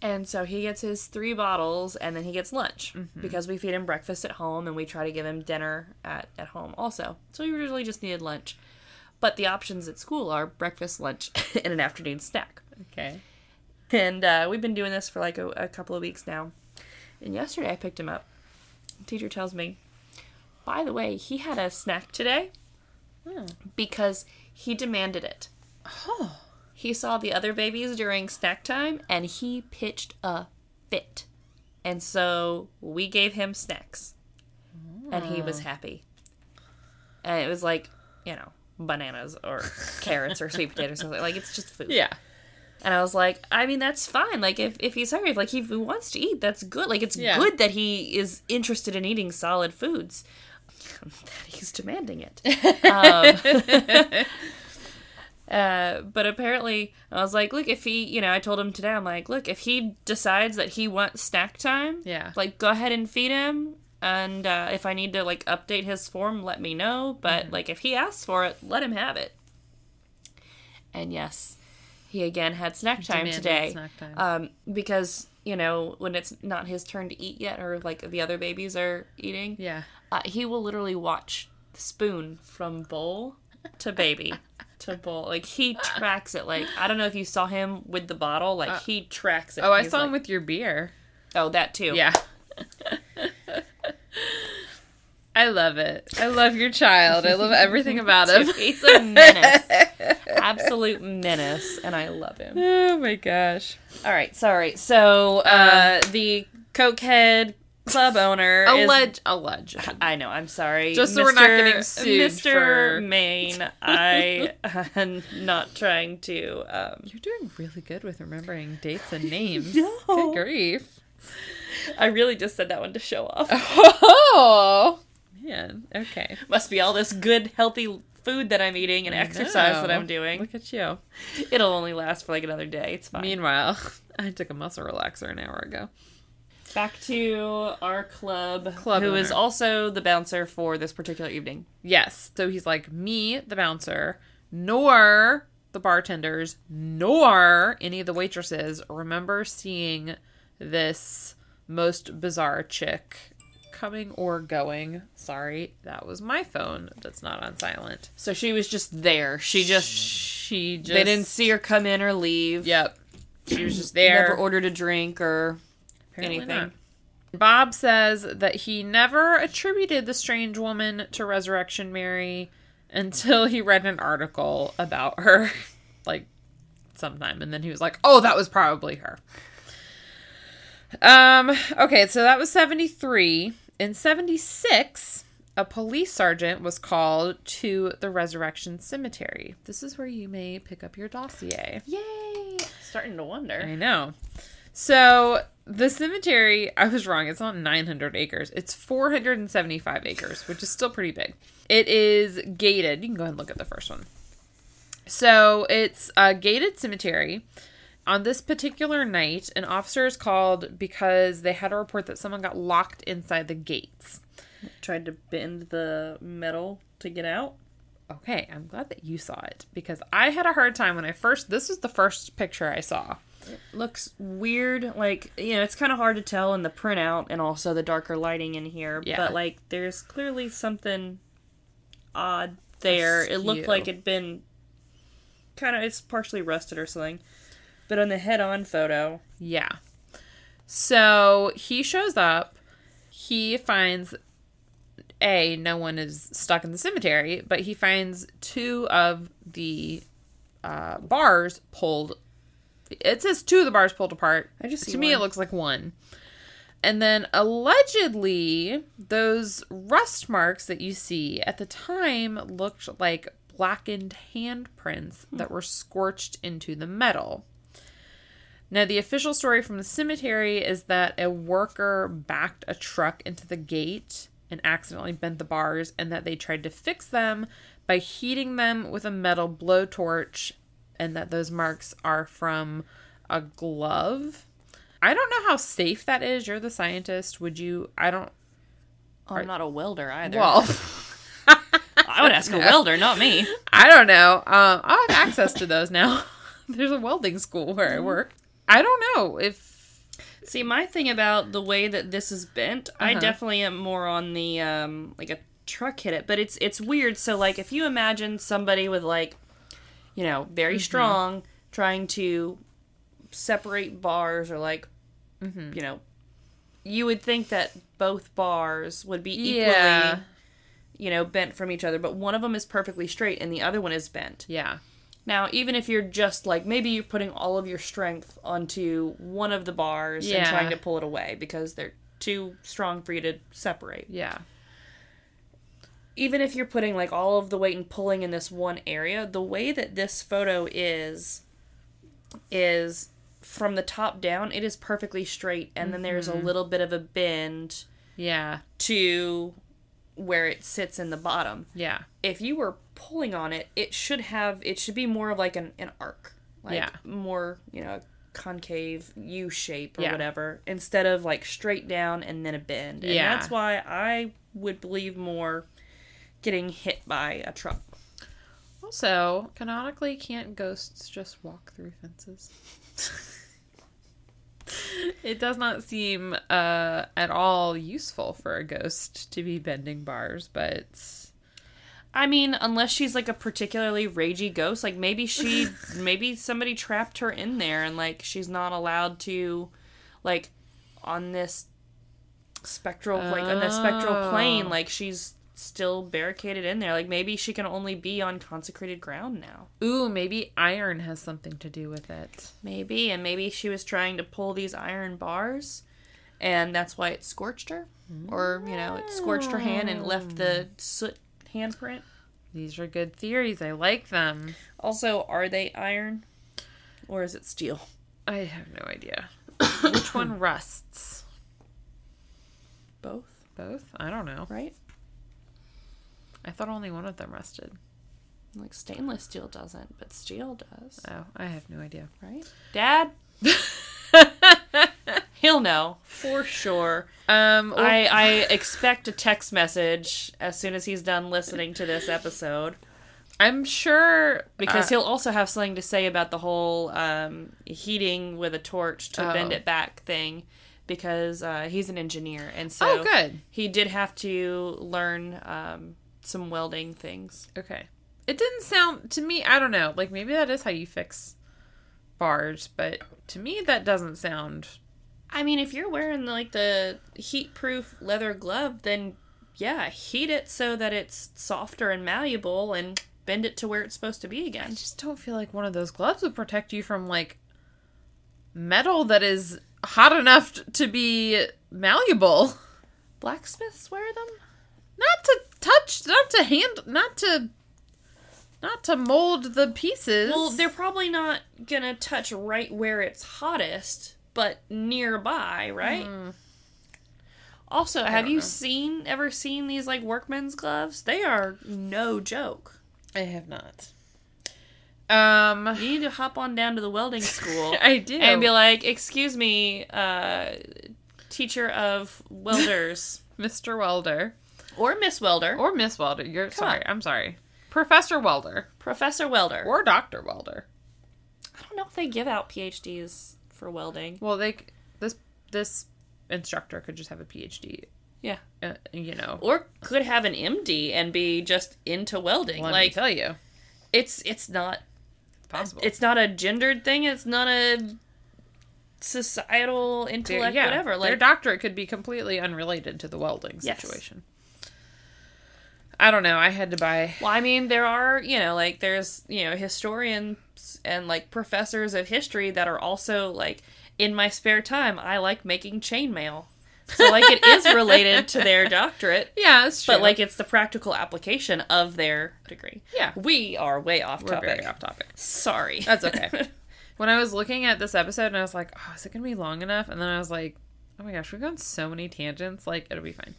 And so he gets his three bottles, and then he gets lunch because we feed him breakfast at home, and we try to give him dinner at at home also. So he usually just needed lunch, but the options at school are breakfast, lunch, and an afternoon snack. Okay. And uh, we've been doing this for like a, a couple of weeks now. And yesterday I picked him up. teacher tells me, by the way, he had a snack today Oh. because he demanded it. Oh. He saw the other babies during snack time and he pitched a fit. And so we gave him snacks. And he was happy. And it was like, you know, bananas or carrots or sweet potatoes or something. Like it's just food. Yeah. And I was like, I mean, that's fine. Like, if, if he's hungry, if, like, if he wants to eat, that's good. Like, it's Yeah. good that he is interested in eating solid foods. that he's demanding it. um, uh, but apparently, I was like, look, if he, you know, I told him today, I'm like, look, if he decides that he wants snack time, Yeah. like, go ahead and feed him. And uh, if I need to, like, update his form, let me know. But, like, if he asks for it, let him have it. And yes, he again had snack time Demanded today. snack time. Um, because, you know, when it's not his turn to eat yet, or like the other babies are eating, Yeah. uh, he will literally watch the spoon from bowl to baby to bowl. Like he uh. tracks it. Like I don't know if you saw him with the bottle. Like uh. he tracks it. Oh, I saw him with your beer. Oh, that too. Yeah. I love it. I love your child. I love everything about him. He's a menace, absolute menace, and I love him. oh my gosh. All right, sorry. So uh, um, the cokehead club owner is Alleg- alleged. I know. I'm sorry. Just so we're not getting sued Mr. for- Maine. I am not trying to. Um, You're doing really good with remembering dates and names. No. Good grief. I really just said that one to show off. Oh man. Okay. Must be all this good, healthy food that I'm eating and I exercise that. I'm doing. Look at you. It'll only last for like another day. It's fine. Meanwhile, I took a muscle relaxer an hour ago. Back to our club, Club who is owner. also the bouncer for this particular evening. Yes. So he's like me, the bouncer, nor the bartenders, nor any of the waitresses remember seeing this most bizarre chick coming or going. Sorry, that was my phone that's not on silent. So she was just there. She just She just they didn't see her come in or leave. Yep. She was just there. Never ordered a drink or Apparently anything. not. Bob says that he never attributed the strange woman to Resurrection Mary until he read an article about her, like sometime, and then he was like, "Oh, that was probably her." Um. Okay, so that was seventy three. In seventy six, a police sergeant was called to the Resurrection Cemetery. This is where you may pick up your dossier. Yay! Starting to wonder. I know. So the cemetery, I was wrong. It's not 900 acres. It's 475 acres, which is still pretty big. It is gated. You can go ahead and look at the first one. So it's a gated cemetery. On this particular night, an officer is called because they had a report that someone got locked inside the gates. Tried to bend the metal to get out. Okay, I'm glad that you saw it because I had a hard time when I first. This is the first picture I saw. Looks weird. Like, you know, it's kind of hard to tell in the printout and also the darker lighting in here. Yeah. But, like, there's clearly something odd there. It looked like it'd been kind of, it's partially rusted or something. But on the head on photo, Yeah. So he shows up. He finds a no one is stuck in the cemetery, but he finds two of the uh, bars pulled. It says two of the bars pulled apart. I just to me, it looks like one. And then allegedly, those rust marks that you see at the time looked like blackened handprints hmm. that were scorched into the metal. Now, the official story from the cemetery is that a worker backed a truck into the gate and accidentally bent the bars, and that they tried to fix them by heating them with a metal blowtorch, and that those marks are from a glove. I don't know how safe that is. You're the scientist. Would you? I don't. I'm not a welder either. Well, I would ask a welder, not me. I don't know. Um, I have access to those now. There's a welding school where I work. I don't know if. See, my thing about the way that this is bent, I Uh-huh. definitely am more on the um like a truck hit it, but it's it's weird. So like if you imagine somebody with like you know, very Mm-hmm. strong trying to separate bars or like Mm-hmm. you know, you would think that both bars would be equally Yeah. you know, bent from each other, but one of them is perfectly straight and the other one is bent. Yeah. Now, even if you're just like maybe you're putting all of your strength onto one of the bars and trying to pull it away because they're too strong for you to separate. Yeah. Even if you're putting like all of the weight and pulling in this one area, the way that this photo is is from the top down, it is perfectly straight and then there's a mm-hmm. little bit of a bend Yeah. to where it sits in the bottom. Yeah. if you were pulling on it, it should have it should be more of like an, an arc. Like Yeah. more, you know, concave U shape or Yeah. whatever. Instead of like straight down and then a bend. And Yeah. that's why I would believe more getting hit by a truck. Also, canonically, can't ghosts just walk through fences? it does not seem uh, at all useful for a ghost to be bending bars, but I mean, unless she's like a particularly ragey ghost, like maybe she maybe somebody trapped her in there and like she's not allowed to like on this spectral like on the spectral plane, Oh. like she's still barricaded in there. Like maybe she can only be on consecrated ground now. ooh, maybe iron has something to do with it. Maybe, and maybe she was trying to pull these iron bars and that's why it scorched her. Or, you know, it scorched her hand and left the soot handprint. These are good theories. I like them. Also, are they iron or is it steel? I have no idea. Which one rusts? Both, Both? I don't know. right? I thought only one of them rusted. Like stainless steel doesn't, but steel does, Oh, I have no idea. right? Dad, he'll know for sure. Um, I I expect a text message as soon as he's done listening to this episode I'm sure because uh, he'll also have something to say about the whole um, heating with a torch to Oh. bend it back thing because uh, he's an engineer and so Oh, good. he did have to learn um, some welding things. Okay. It didn't sound to me. I don't know. Like maybe that is how you fix bars, but to me that doesn't sound. I mean, if you're wearing like the heat-proof leather glove, then yeah, heat it so that it's softer and malleable, and bend it to where it's supposed to be I again. just don't feel like one of those gloves would protect you from like metal that is hot enough to be malleable. Blacksmiths wear them. Not to touch, not to hand, not to, not to mold the pieces. Well, they're probably not gonna touch right where it's hottest, but nearby, right? Also, have you know. seen ever seen these like workmen's gloves? They are no joke. I have not. Um, You need to hop on down to the welding school I do. and be like, "Excuse me, uh, teacher of welders Mr. Welder or Miss Welder or Miss Welder. You're Come sorry. on. I'm sorry. Professor Welder Professor Welder." or Doctor Welder. I don't know if they give out PhDs for welding. Well, they this this instructor could just have a PhD. Yeah. Uh, you know, Or could have an MD and be just into welding. let me tell you, it's it's not possible. it's not a gendered thing. It's not a societal intellect, yeah, whatever. their Like, doctorate could be completely unrelated to the welding Yes. situation. I don't know. I had to buy. Well, I mean, there are, you know, like there's, you know, historians and like professors of history that are also like in my spare time, I like making chainmail. So like it is related to their doctorate, Yeah, it's true. but like it's the practical application of their degree. yeah, We are way off we're topic. very off topic. Sorry. That's okay. when I was looking at this episode, and I was like, "Oh, is it gonna be long enough?" And then I was like, "Oh my gosh, we've gone so many tangents. Like, it'll be fine."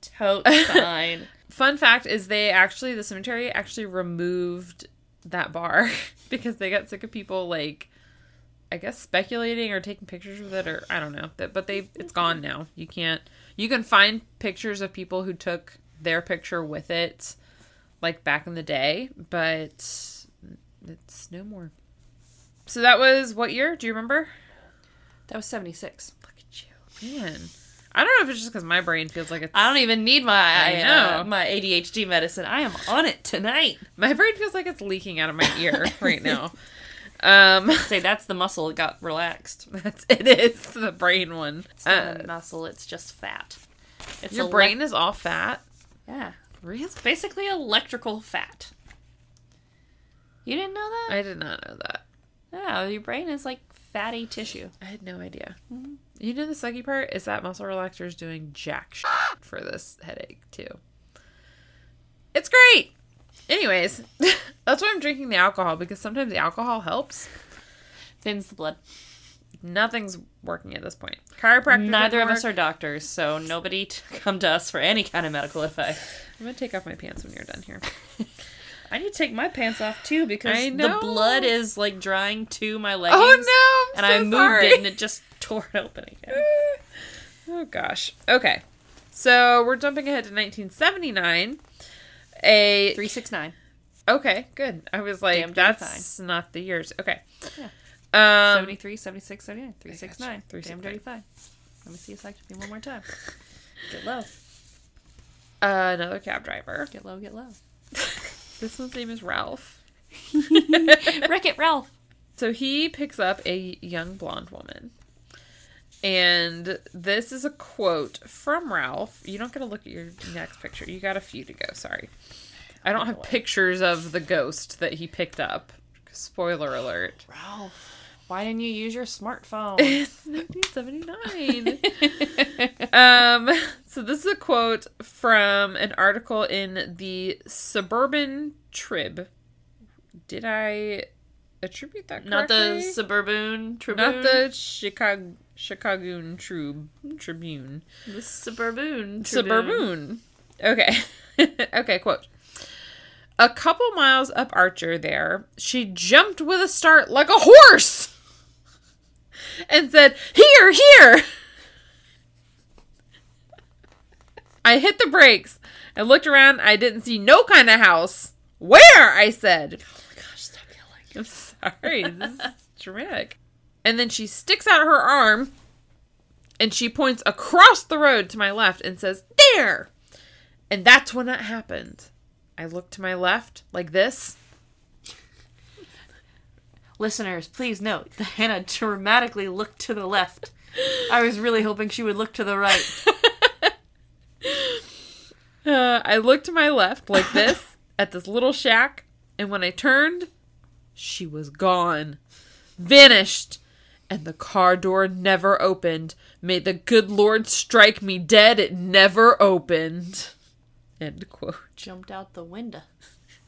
Totes fine. Fun fact is, they actually the cemetery actually removed that bar because they got sick of people like, I guess speculating or taking pictures with it, or I don't know. But they it's gone now. You can't. You can find pictures of people who took their picture with it, like back in the day, but it's no more. So that was what year? Do you remember? That was 76. Look at you, man. I don't know if it's just because my brain feels like it's. I don't even need my I uh, know. my ADHD medicine. I am on it tonight. My brain feels like it's leaking out of my ear right now. Um, Say that's the muscle that got relaxed. that's it is the brain one. It's not Uh, a muscle, it's just fat. It's your brain is all fat. Yeah. Really? It's basically electrical fat. You didn't know that? I did not know that. Yeah, your brain is like fatty tissue. I had no idea. Mm-hmm. You know the sucky part is that muscle relaxer is doing jack shit for this headache too. It's great. Anyways, that's why I'm drinking the alcohol because sometimes the alcohol helps. Thins the blood. Nothing's working at this point. Chiropractor. Neither of us are doctors, so nobody come to us for any kind of medical advice. I'm gonna take off my pants when you're done here. I need to take my pants off too because the blood is like drying to my leggings. Oh no! And I'm I so moved sorry. it and it just tore it open again. Oh gosh. Okay. So we're jumping ahead to 1979. A 369. okay, good. I was like, Damn, damn that's not the years. Okay. Yeah. Um, 73, 76, 79. 369. Three, Damn six, dirty fine. Let me see a second one more time. Get low. uh, another cab driver. Get low, get low. This one's name is Ralph. Wreck it, Ralph. So he picks up a young blonde woman. And this is a quote from Ralph. You don't get to look at your next picture. You got a few to go. Sorry. I don't have pictures of the ghost that he picked up. Spoiler alert. Ralph. Why didn't you use your smartphone? It's 1979. um, so this is a quote from an article in the Suburban Trib. Did I attribute that correctly? Not the? Suburban Tribune. Not the Chicago Chicagoon Trib Tribune. the Suburban Tribune. Suburban. Okay. okay, quote. A couple miles up Archer there, she jumped with a start like a horse and said, Here, here! I hit the brakes. I looked around. I didn't see no kind of house. Where? I said. Oh my gosh, stop yelling. I'm sorry. This is dramatic. And then she sticks out her arm and she points across the road to my left and says, There! And that's when it happened. I looked to my left like this. Listeners, please note that Hannah dramatically looked to the left. I was really hoping she would look to the right. Uh, I looked to my left like this at this little shack. And when I turned, she was gone. Vanished. And the car door never opened. May the good Lord strike me dead, it never opened. End quote. Jumped out the window.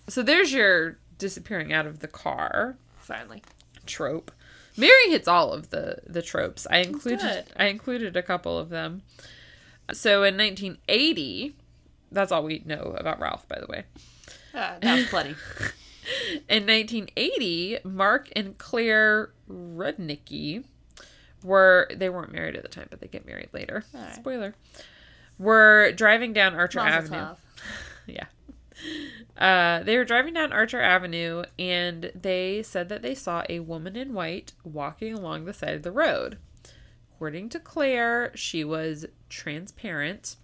So there's your disappearing out of the car Finally. trope. Mary hits all of the the tropes. I included Good. I included a couple of them. So in 1980, that's all we know about Ralph, by the way. Ah, that was plenty. In 1980, Mark and Claire Rudnicki were they weren't married at the time, but they get married later. Right. Spoiler. Were driving down Archer Avenue. Yeah. Uh, they were driving down Archer Avenue and they said that they saw a woman in white walking along the side of the road. According to Claire, she was transparent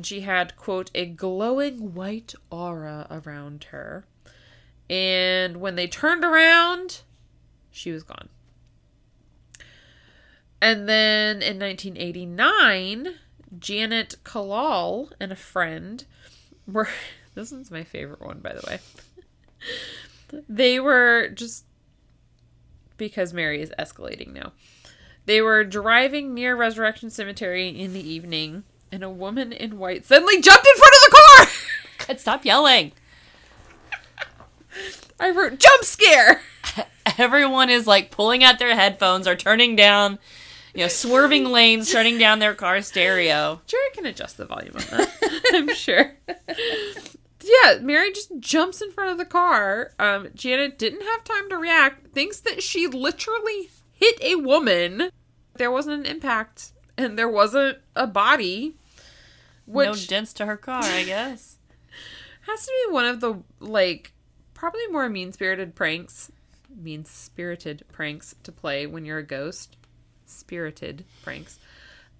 and she had, quote, a glowing white aura around her. And when they turned around, she was gone. And then in 1989, Janet Kalal and a friend were this one's my favorite one by the way. they were just because Mary is escalating now. They were driving near Resurrection Cemetery in the evening, and a woman in white suddenly jumped in front of the car. God, stop yelling. I wrote jump scare. Everyone is like pulling out their headphones or turning down, you know, swerving lanes, turning down their car stereo. Jerry can adjust the volume on that. I'm sure. Yeah, Mary just jumps in front of the car. Um, Janet didn't have time to react. Thinks that she literally hit a woman. There wasn't an impact, and there wasn't a body, which no dents to her car, I guess. has to be one of the like probably more mean spirited pranks, mean spirited pranks to play when you're a ghost. Spirited pranks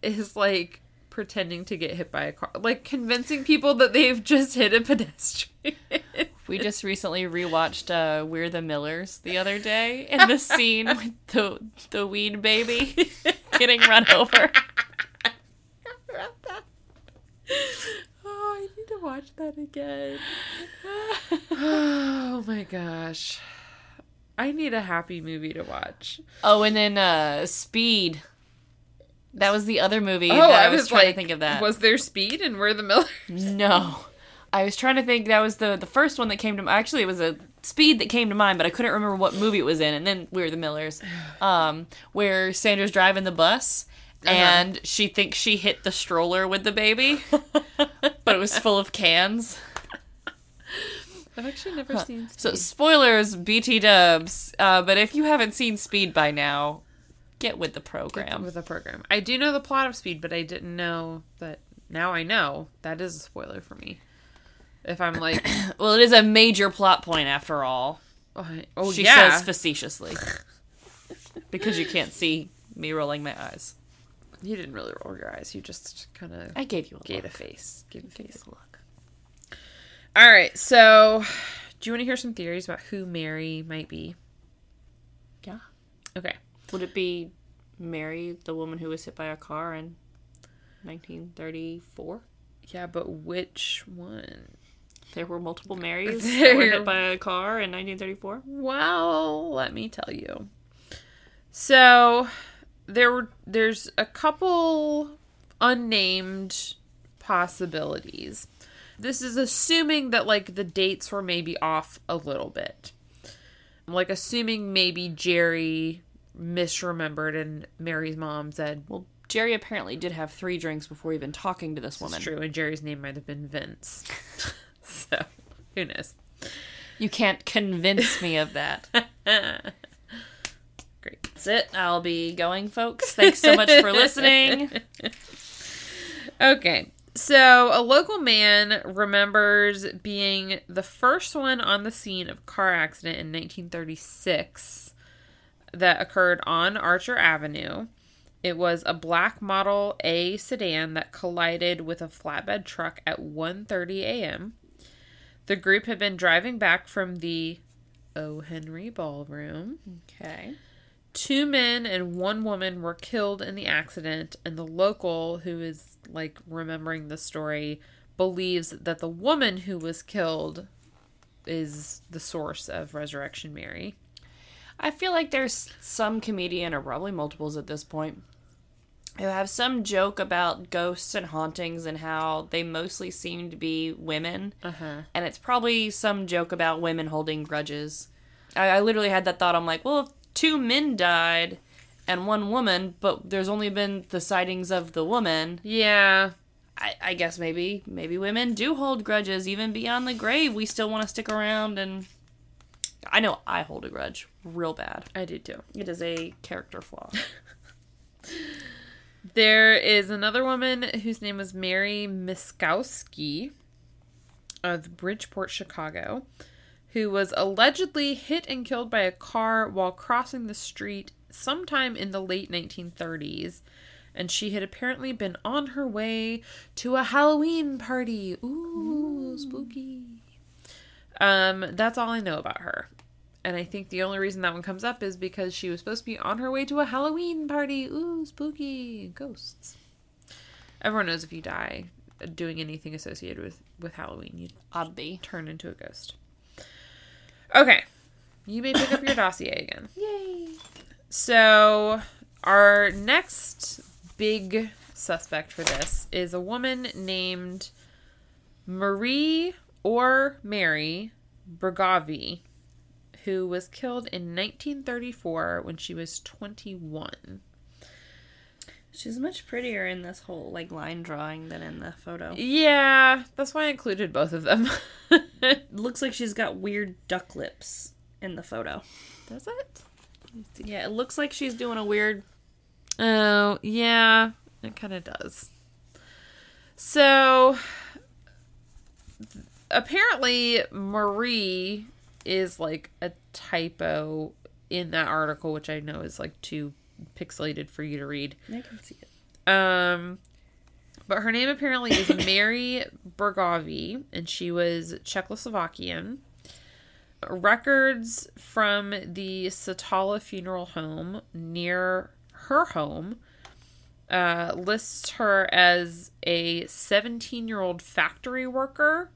is like pretending to get hit by a car, like convincing people that they've just hit a pedestrian. We just recently rewatched uh, We're the Millers the other day, and the scene with the the weed baby getting run over. oh, I need to watch that again. oh my gosh. I need a happy movie to watch. Oh, and then uh, Speed. That was the other movie. Oh, that I, I was, was, trying like, to think of that. Was there speed and we're the Millers? No. I was trying to think that was the the first one that came to actually it was a speed that came to mind, but I couldn't remember what movie it was in, and then we were the Millers. Um, where Sandra's driving the bus and she thinks she hit the stroller with the baby, but it was full of cans. I've actually never seen Speed. So spoilers, BT dubs. Uh, but if you haven't seen Speed by now, get with the program. with the program. I do know the plot of Speed, but I didn't know that. Now I know that is a spoiler for me. If I'm like, Well, it is a major plot point after all. oh, oh She yeah, says facetiously. because you can't see me rolling my eyes. You didn't really roll your eyes. You just kind of I gave you a gave a face. Gave a face. a look. All right, so do you want to hear some theories about who Mary might be? Yeah. Okay. Would it be Mary, the woman who was hit by a car in 1934? Yeah, but which one? There were multiple Marys that were hit by a car in 1934. Well, let me tell you. So there were there's a couple unnamed possibilities. This is assuming that like the dates were maybe off a little bit. Like assuming maybe Jerry misremembered and Mary's mom said Well, Jerry apparently did have three drinks before even talking to this it's woman. true and Jerry's name might have been Vince. so, who knows. You can't convince me of that. That's it. I'll be going, folks. Thanks so much for listening. Okay. So, a local man remembers being the first one on the scene of a car accident in 1936 that occurred on Archer Avenue. It was a black Model A sedan that collided with a flatbed truck at 1:30 a.m. The group had been driving back from the O. Henry Ballroom. Okay. Two men and one woman were killed in the accident, and the local who is like remembering the story believes that the woman who was killed is the source of Resurrection Mary. I feel like there's some comedian, or probably multiples at this point, who have some joke about ghosts and hauntings and how they mostly seem to be women. Uh-huh. And it's probably some joke about women holding grudges. I, I literally had that thought. I'm like, well, if two men died and one woman, but there's only been the sightings of the woman, Yeah, I, I guess maybe maybe women do hold grudges even beyond the grave. We still want to stick around and. I know I hold a grudge real bad. I do too. It is a character flaw. There is another woman whose name was Mary Miskowski of Bridgeport, Chicago, who was allegedly hit and killed by a car while crossing the street sometime in the late 1930s. And she had apparently been on her way to a Halloween party. Ooh, spooky. Um, that's all I know about her. And I think the only reason that one comes up is because she was supposed to be on her way to a Halloween party. Ooh, spooky ghosts. Everyone knows if you die, doing anything associated with with Halloween. You Obby. turn into a ghost. Okay, you may pick up your dossier again. Yay. So, our next big suspect for this is a woman named Marie or Mary Bergavi, who was killed in 1934 when she was 21. She's much prettier in this whole like line drawing than in the photo. Yeah, that's why I included both of them. looks like she's got weird duck lips in the photo. Does it? Yeah, it looks like she's doing a weird. Oh, yeah, it kind of does. So, apparently, Marie is like a typo in that article, which I know is like too pixelated for you to read. I can see it. Um, but her name apparently is Mary Bergovi, and she was Czechoslovakian. Records from the Satala Funeral Home near her home uh, lists her as a 17 year old factory worker,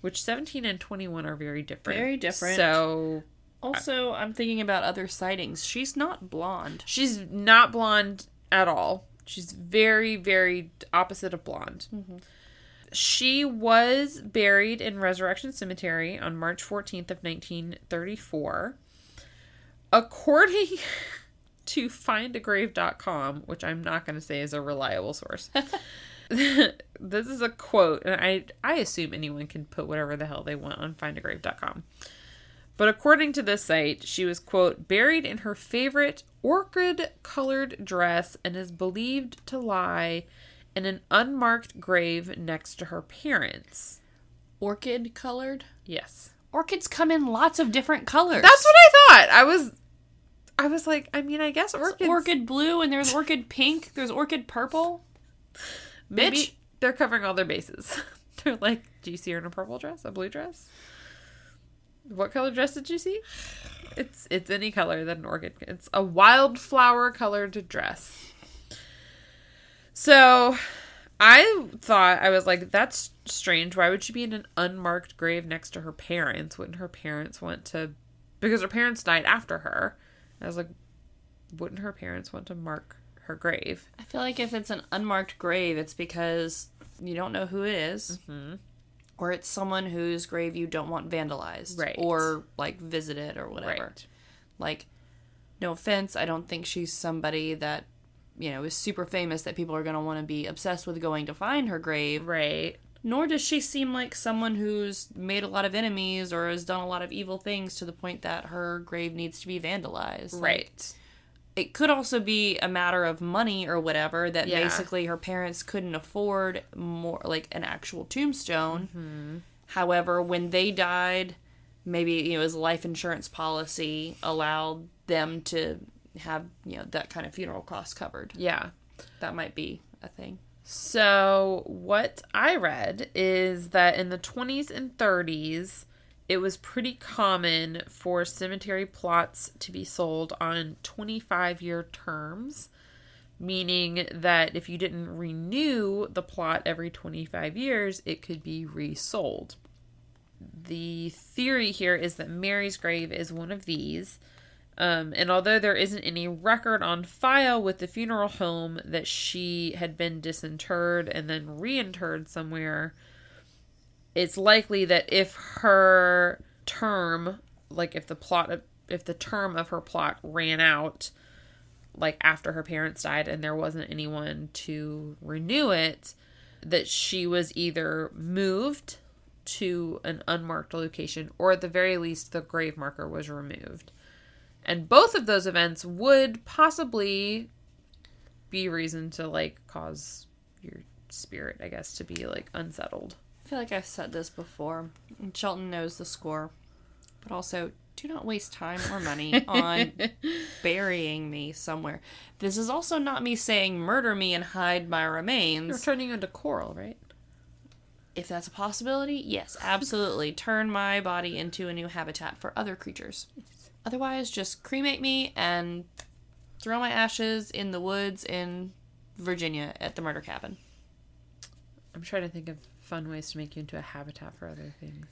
which 17 and 21 are very different. Very different. So Also, I'm thinking about other sightings. She's not blonde. She's not blonde at all. She's very, very opposite of blonde. Mm-hmm. She was buried in Resurrection Cemetery on March 14th of 1934. According to findagrave.com, which I'm not going to say is a reliable source. this is a quote, and I I assume anyone can put whatever the hell they want on findagrave.com. But according to this site, she was, quote, buried in her favorite orchid colored dress and is believed to lie in an unmarked grave next to her parents. Orchid colored. Yes. Orchids come in lots of different colors. That's what I thought. I was I was like, I mean, I guess orchids orchid blue and there's orchid pink. There's orchid purple. maybe bitch. they're covering all their bases. they're like, do you see her in a purple dress? A blue dress? What color dress did you see? It's it's any color that an orchid. It's a wildflower colored dress. So, I thought I was like, that's strange. Why would she be in an unmarked grave next to her parents? Wouldn't her parents want to? Because her parents died after her. I was like, wouldn't her parents want to mark her grave? I feel like if it's an unmarked grave, it's because you don't know who it is, mm-hmm. Or it's someone whose grave you don't want vandalized, Right. Or like visited or whatever. Right. Like, no offense, I don't think she's somebody that you know is super famous that people are going to want to be obsessed with going to find her grave. Right. Nor does she seem like someone who's made a lot of enemies or has done a lot of evil things to the point that her grave needs to be vandalized. Like, Right. It could also be a matter of money or whatever that Yeah. basically her parents couldn't afford more like an actual tombstone. Mm-hmm. However, when they died, maybe you know his life insurance policy allowed them to have you know that kind of funeral costs covered. Yeah. That might be a thing. So, what I read is that in the 20s and 30s, it was pretty common for cemetery plots to be sold on 25 year terms, meaning that if you didn't renew the plot every 25 years, it could be resold. The theory here is that Mary's grave is one of these. Um, and although there isn't any record on file with the funeral home that she had been disinterred and then reinterred somewhere, it's likely that if her term, like if the plot, if the term of her plot ran out, like after her parents died and there wasn't anyone to renew it, that she was either moved to an unmarked location or at the very least the grave marker was removed. And both of those events would possibly be reason to like cause your spirit, I guess, to be like unsettled. I feel like I've said this before. and Shelton knows the score, but also do not waste time or money on burying me somewhere. This is also not me saying murder me and hide my remains. You're turning into coral, right? If that's a possibility, yes, absolutely. Turn my body into a new habitat for other creatures. Otherwise, just cremate me and throw my ashes in the woods in Virginia at the murder cabin. I'm trying to think of fun ways to make you into a habitat for other things.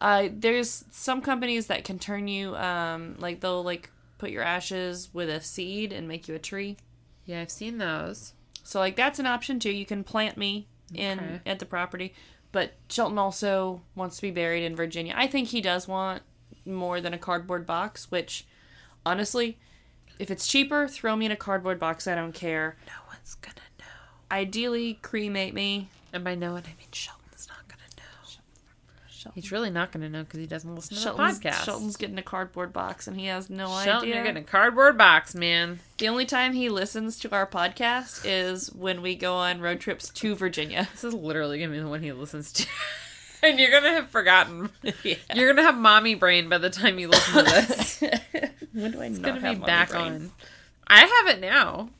Uh, there's some companies that can turn you, um, like they'll like put your ashes with a seed and make you a tree. Yeah, I've seen those. So like that's an option too. You can plant me in Okay. at the property, but Shelton also wants to be buried in Virginia. I think he does want more than a cardboard box. Which, honestly, if it's cheaper, throw me in a cardboard box. I don't care. No one's gonna know. Ideally, cremate me. And by no one, I mean Shelton's not gonna know. Shelton, He's really not gonna know because he doesn't listen to Shelton's, the podcast. Shelton's getting a cardboard box and he has no Shelton, idea. you're getting a cardboard box, man. The only time he listens to our podcast is when we go on road trips to Virginia. This is literally gonna be the one he listens to. and you're gonna have forgotten. yeah. You're gonna have mommy brain by the time you listen to this. when do I It's not gonna be back brain? on. I have it now.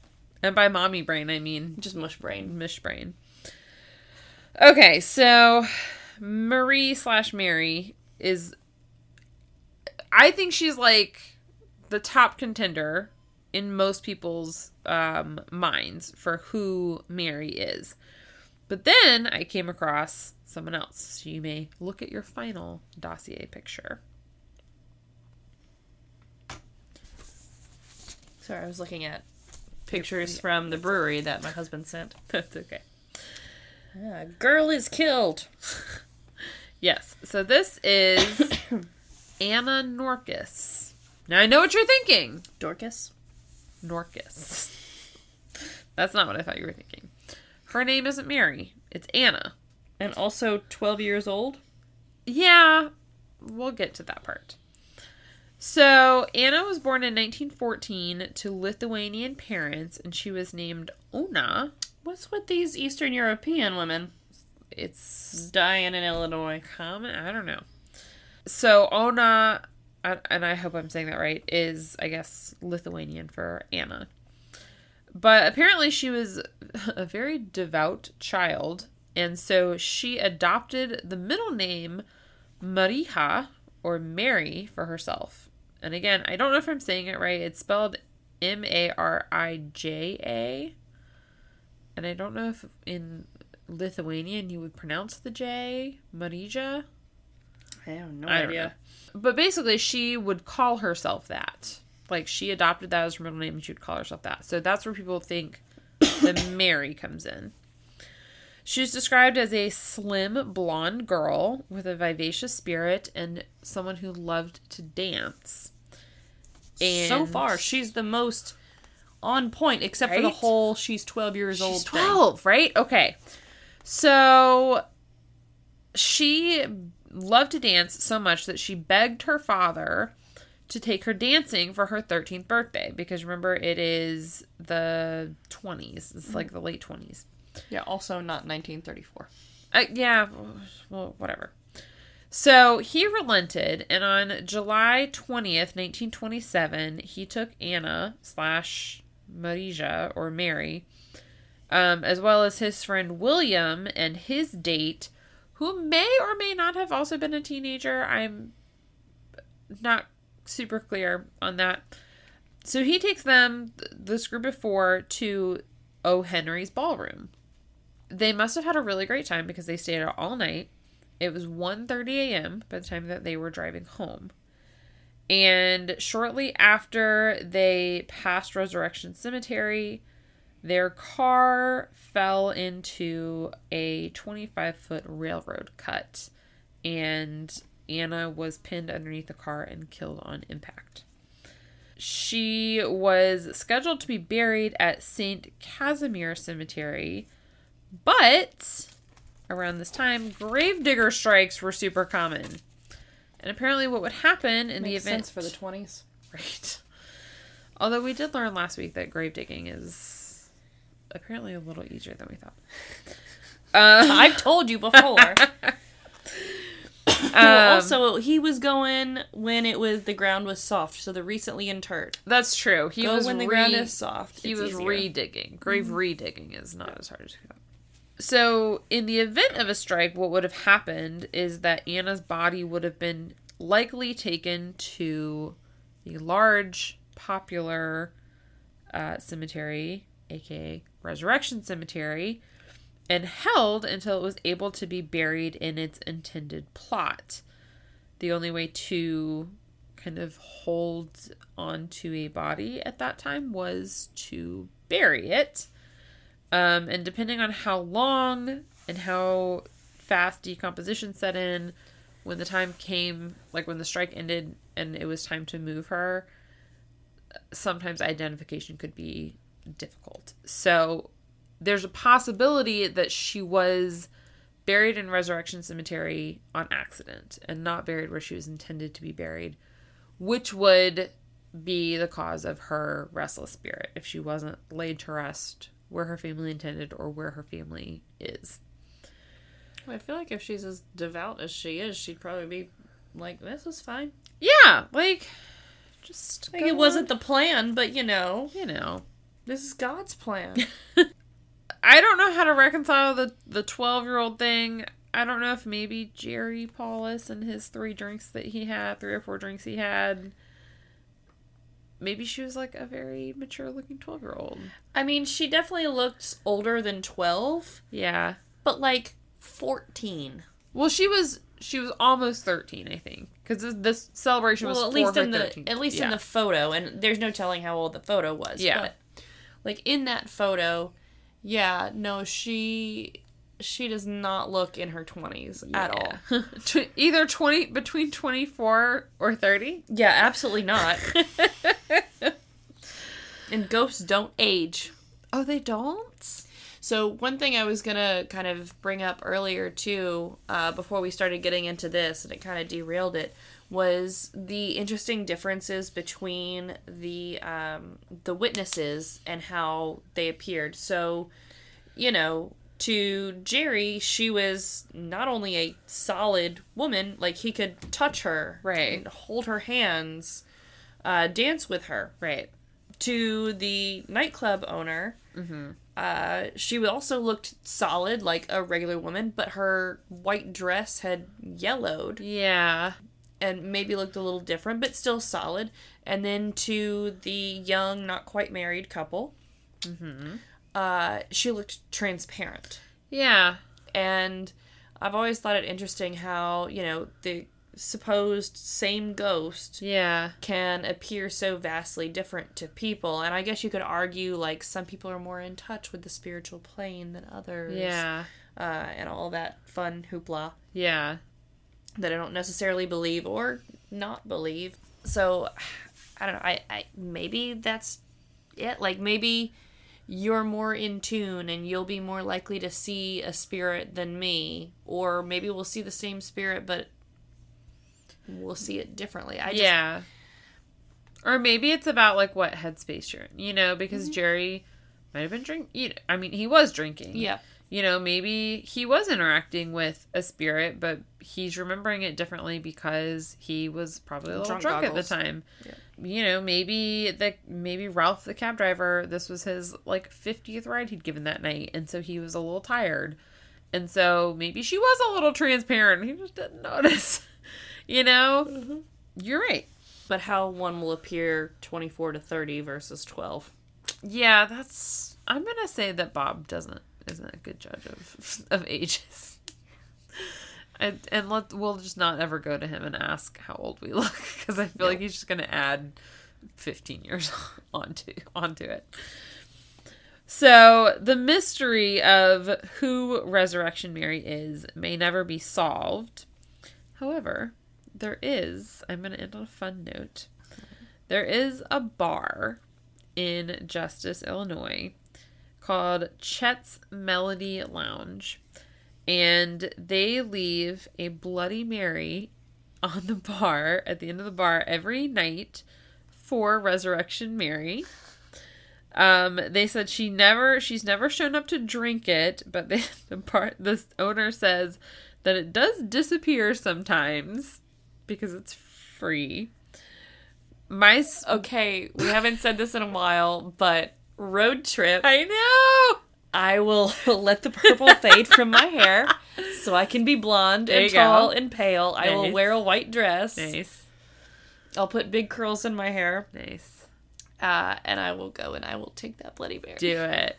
And by mommy brain, I mean Just mush brain. Mush brain. Okay, so Marie slash Mary is. I think she's like the top contender in most people's um, minds for who Mary is. But then I came across someone else. So you may look at your final dossier picture. Sorry, I was looking at pictures from the brewery that my husband sent. That's okay. Ah, girl is killed. Yes. So this is Anna Norkus. Now I know what you're thinking. Dorcas. Norkus. That's not what I thought you were thinking. Her name isn't Mary. It's Anna. And also 12 years old. Yeah, we'll get to that part. So, Anna was born in 1914 to Lithuanian parents, and she was named Ona. What's with these Eastern European women It's dying in Illinois? common. I don't know. So, Ona, and I hope I'm saying that right, is, I guess, Lithuanian for Anna. But apparently, she was a very devout child, and so she adopted the middle name Marija or Mary for herself. And again, I don't know if I'm saying it right. It's spelled M A R I J A. And I don't know if in Lithuanian you would pronounce the J, Marija. I have no I idea. But basically, she would call herself that. Like, she adopted that as her middle name and she would call herself that. So that's where people think the Mary comes in. She's described as a slim, blonde girl with a vivacious spirit and someone who loved to dance. And so far, she's the most on point, except for the whole she's 12 years old She's thing. 12, right? Okay. So she loved to dance so much that she begged her father to take her dancing for her 13th birthday because remember it is the 20s. It's like the late 20s. Yeah, also not 1934. Uh, yeah, well, whatever. So he relented, and on July 20th, 1927, he took Anna slash Marija or Mary, um, as well as his friend William and his date, who may or may not have also been a teenager. I'm not super clear on that. So he takes them, this group of four, to O. Henry's ballroom they must have had a really great time because they stayed out all night. It was 1:30 a.m. by the time that they were driving home. And shortly after they passed Resurrection Cemetery, their car fell into a 25-foot railroad cut and Anna was pinned underneath the car and killed on impact. She was scheduled to be buried at St. Casimir Cemetery, but around this time, gravedigger strikes were super common. And apparently, what would happen in the Makes event sense for the 20s. Right. Although we did learn last week that grave digging is apparently a little easier than we thought. Uh, I've told you before. um, well, also, he was going when it was the ground was soft, so the recently interred. that's true. He Go was when the re- ground is soft. He was easier. Mm-hmm. re-digging. Grave re-digging is not as hard as we thought. So, in the event of a strike, what would have happened is that Anna's body would have been likely taken to the large, popular uh, cemetery, aka Resurrection Cemetery, and held until it was able to be buried in its intended plot. The only way to kind of hold onto a body at that time was to bury it. Um, and depending on how long and how fast decomposition set in, when the time came, like when the strike ended and it was time to move her, sometimes identification could be difficult. So there's a possibility that she was buried in Resurrection Cemetery on accident and not buried where she was intended to be buried, which would be the cause of her restless spirit if she wasn't laid to rest where her family intended or where her family is. I feel like if she's as devout as she is, she'd probably be like, "This is fine." Yeah, like just Like it wasn't the plan, but you know, you know. this is God's plan. I don't know how to reconcile the the 12-year-old thing. I don't know if maybe Jerry Palus and his three drinks that he had, three or four drinks he had, maybe she was like a very mature looking 12-year-old. I mean, she definitely looked older than twelve, Yeah. but like fourteen. Well, she was she was almost 13, I think, cuz this, this celebration was Well, at for least in the 13th. at least Yeah. in the photo, and there's no telling how old the photo was. Yeah. But like in that photo, yeah, no, she she does not look in her twenties at all. Either 20 between 24 or 30. Yeah, absolutely not. and ghosts don't age. Oh, they don't? So one thing I was gonna kind of bring up earlier too, uh, before we started getting into this, and it kind of derailed it, was the interesting differences between the um, the witnesses and how they appeared. So, you know, to Jerry, she was not only a solid woman, like he could touch her, Right. and hold her hands, uh, dance with her. Right. To the nightclub owner, uh, she also looked solid, like a regular woman, but her white dress had yellowed Yeah. and maybe looked a little different, but still solid. And then to the young, not quite married couple, uh, she looked transparent. Yeah. And I've always thought it interesting how, you know, the supposed same ghost Yeah. can appear so vastly different to people. And I guess you could argue like some people are more in touch with the spiritual plane than others. Yeah. Uh, and all that fun hoopla Yeah. that I don't necessarily believe or not believe. So I don't know. I, I maybe that's it. Like maybe you're more in tune and you'll be more likely to see a spirit than me. Or maybe we'll see the same spirit but we'll see it differently. I just yeah. Or maybe it's about like what headspace you're in, you know, because mm-hmm. Jerry might have been drink. You know, I mean, he was drinking. Yeah. You know, maybe he was interacting with a spirit, but he's remembering it differently because he was probably a little Drunk drunk, at the time. Yeah. You know, maybe the maybe Ralph the cab driver, this was his like 50th ride he'd given that night, and so he was a little tired. And so maybe she was a little transparent. He just didn't notice. you know? Mm-hmm. You're right. But how one will appear 24 to 30 versus 12. Yeah, that's. I'm gonna say that Bob doesn't isn't a good judge of of ages. And, and let we'll just not ever go to him and ask how old we look because I feel like he's just gonna add 15 years onto onto it. So the mystery of who Resurrection Mary is may never be solved. However, there is. I'm gonna end on a fun note. There is a bar in Justice, Illinois, called Chet's Melody Lounge. And they leave a Bloody Mary on the bar at the end of the bar every night for Resurrection Mary. Um, they said she never, she's never shown up to drink it, but they, the part, this owner says that it does disappear sometimes because it's free. My, s- Okay, we haven't said this in a while, but road trip. I know. I will let the purple fade from my hair so I can be blonde There and you go. tall and pale. I will wear a white dress. Nice, I'll put big curls in my hair. nice. Uh, and I will go and I will take that Bloody bear. Do it.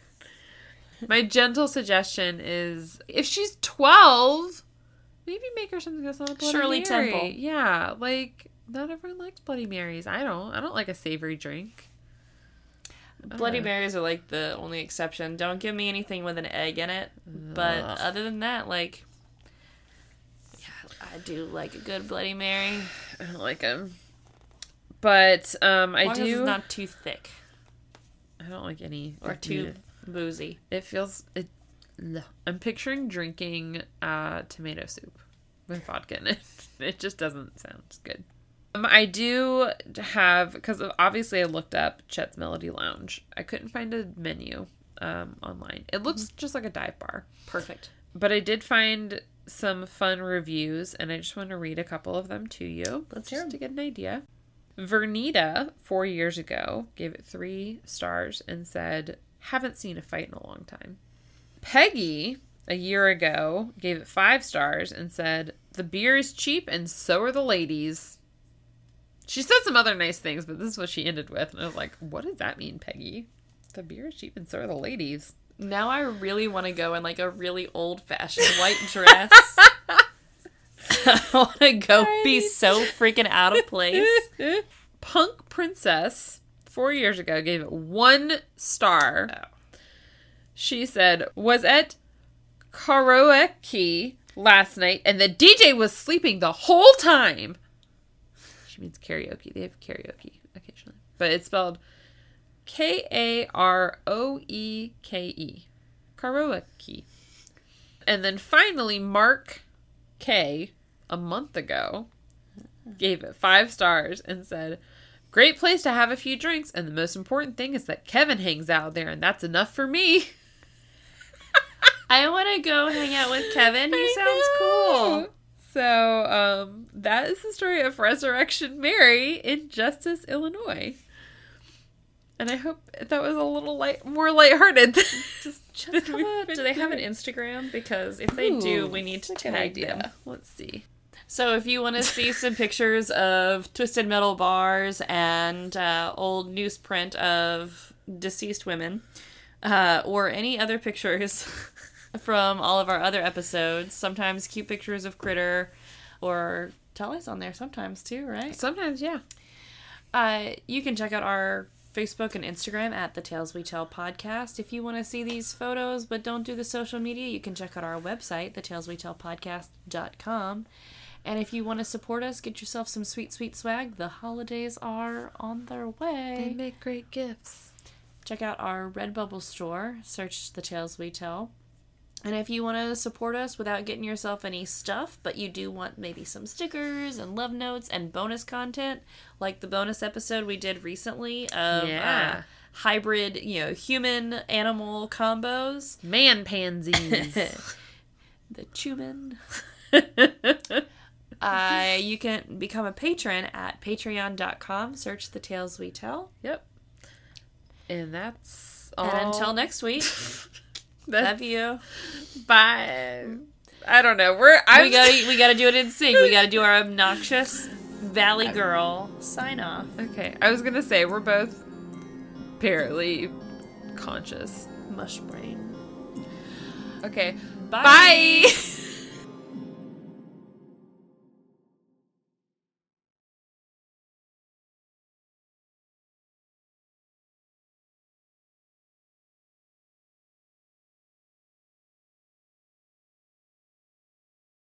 My gentle suggestion is if she's 12, maybe make her something that's not a Bloody Shirley Mary. Temple. Yeah, like not everyone likes Bloody Marys. I don't. I don't like a savory drink. Bloody Uh, Marys are like the only exception. Don't give me anything with an egg in it. But Ugh. other than that, like, yeah, I do like a good Bloody Mary. I don't like them. But um, I do. it's not too thick I don't like any or too boozy. It feels it. Ugh. I'm picturing drinking uh, tomato soup with vodka in it. It just doesn't sound good. Um, I do have because obviously I looked up Chet's Melody Lounge. I couldn't find a menu um, online. It looks just like a dive bar, Perfect. but I did find some fun reviews, and I just want to read a couple of them to you. Let's hear just to get an idea. Vernita, four years ago, gave it three stars and said, Haven't seen a fight in a long time. Peggy, a year ago, gave it five stars and said, The beer is cheap and so are the ladies. She said some other nice things, but this is what she ended with. And I was like, What does that mean, Peggy? The beer is cheap and so are the ladies. Now I really want to go in like a really old fashioned white dress. I want to go be so freaking out of place. Punk Princess, four years ago, gave it one star. Oh. She said, was at karaoke last night and the DJ was sleeping the whole time. She means karaoke. They have karaoke occasionally. But it's spelled K A R O E K E. Karaoke. And then finally, Mark K, a month ago, gave it five stars and said, Great place to have a few drinks, and the most important thing is that Kevin hangs out there, and that's enough for me. I want to go hang out with Kevin. He sounds cool. So, um, that is the story of Resurrection Mary in Justice, Illinois. And I hope that was a little light, more lighthearted. Than Just, just a, do they have an Instagram? Because if they do, we need to that's a good tag idea. them. Let's see. So if you want to see some pictures of twisted metal bars and uh, old newsprint of deceased women, uh, or any other pictures from all of our other episodes, sometimes cute pictures of Critter, or Tully's on there sometimes too, right? Sometimes, yeah. Uh, you can check out our Facebook and Instagram at the Tales We Tell podcast. If you want to see these photos but don't do the social media, you can check out our website, thetaleswetellpodcast.com. And if you want to support us, get yourself some sweet, sweet swag. The holidays are on their way. They make great gifts. Check out our Redbubble store. Search The Tales We Tell. And if you want to support us without getting yourself any stuff, but you do want maybe some stickers and love notes and bonus content, like the bonus episode we did recently of Yeah. uh, hybrid, you know, human animal combos, Man pansies. the Chuman. Uh, you can become a patron at patreon.com. Search The Tales We Tell. yep. And that's all. And until next week, love you. Bye. I don't know. We're I'm we gotta we gotta do it in sync. We gotta do our obnoxious Valley Girl sign off. Okay, I was gonna say we're both apparently conscious. Mush brain. Okay, Bye. bye.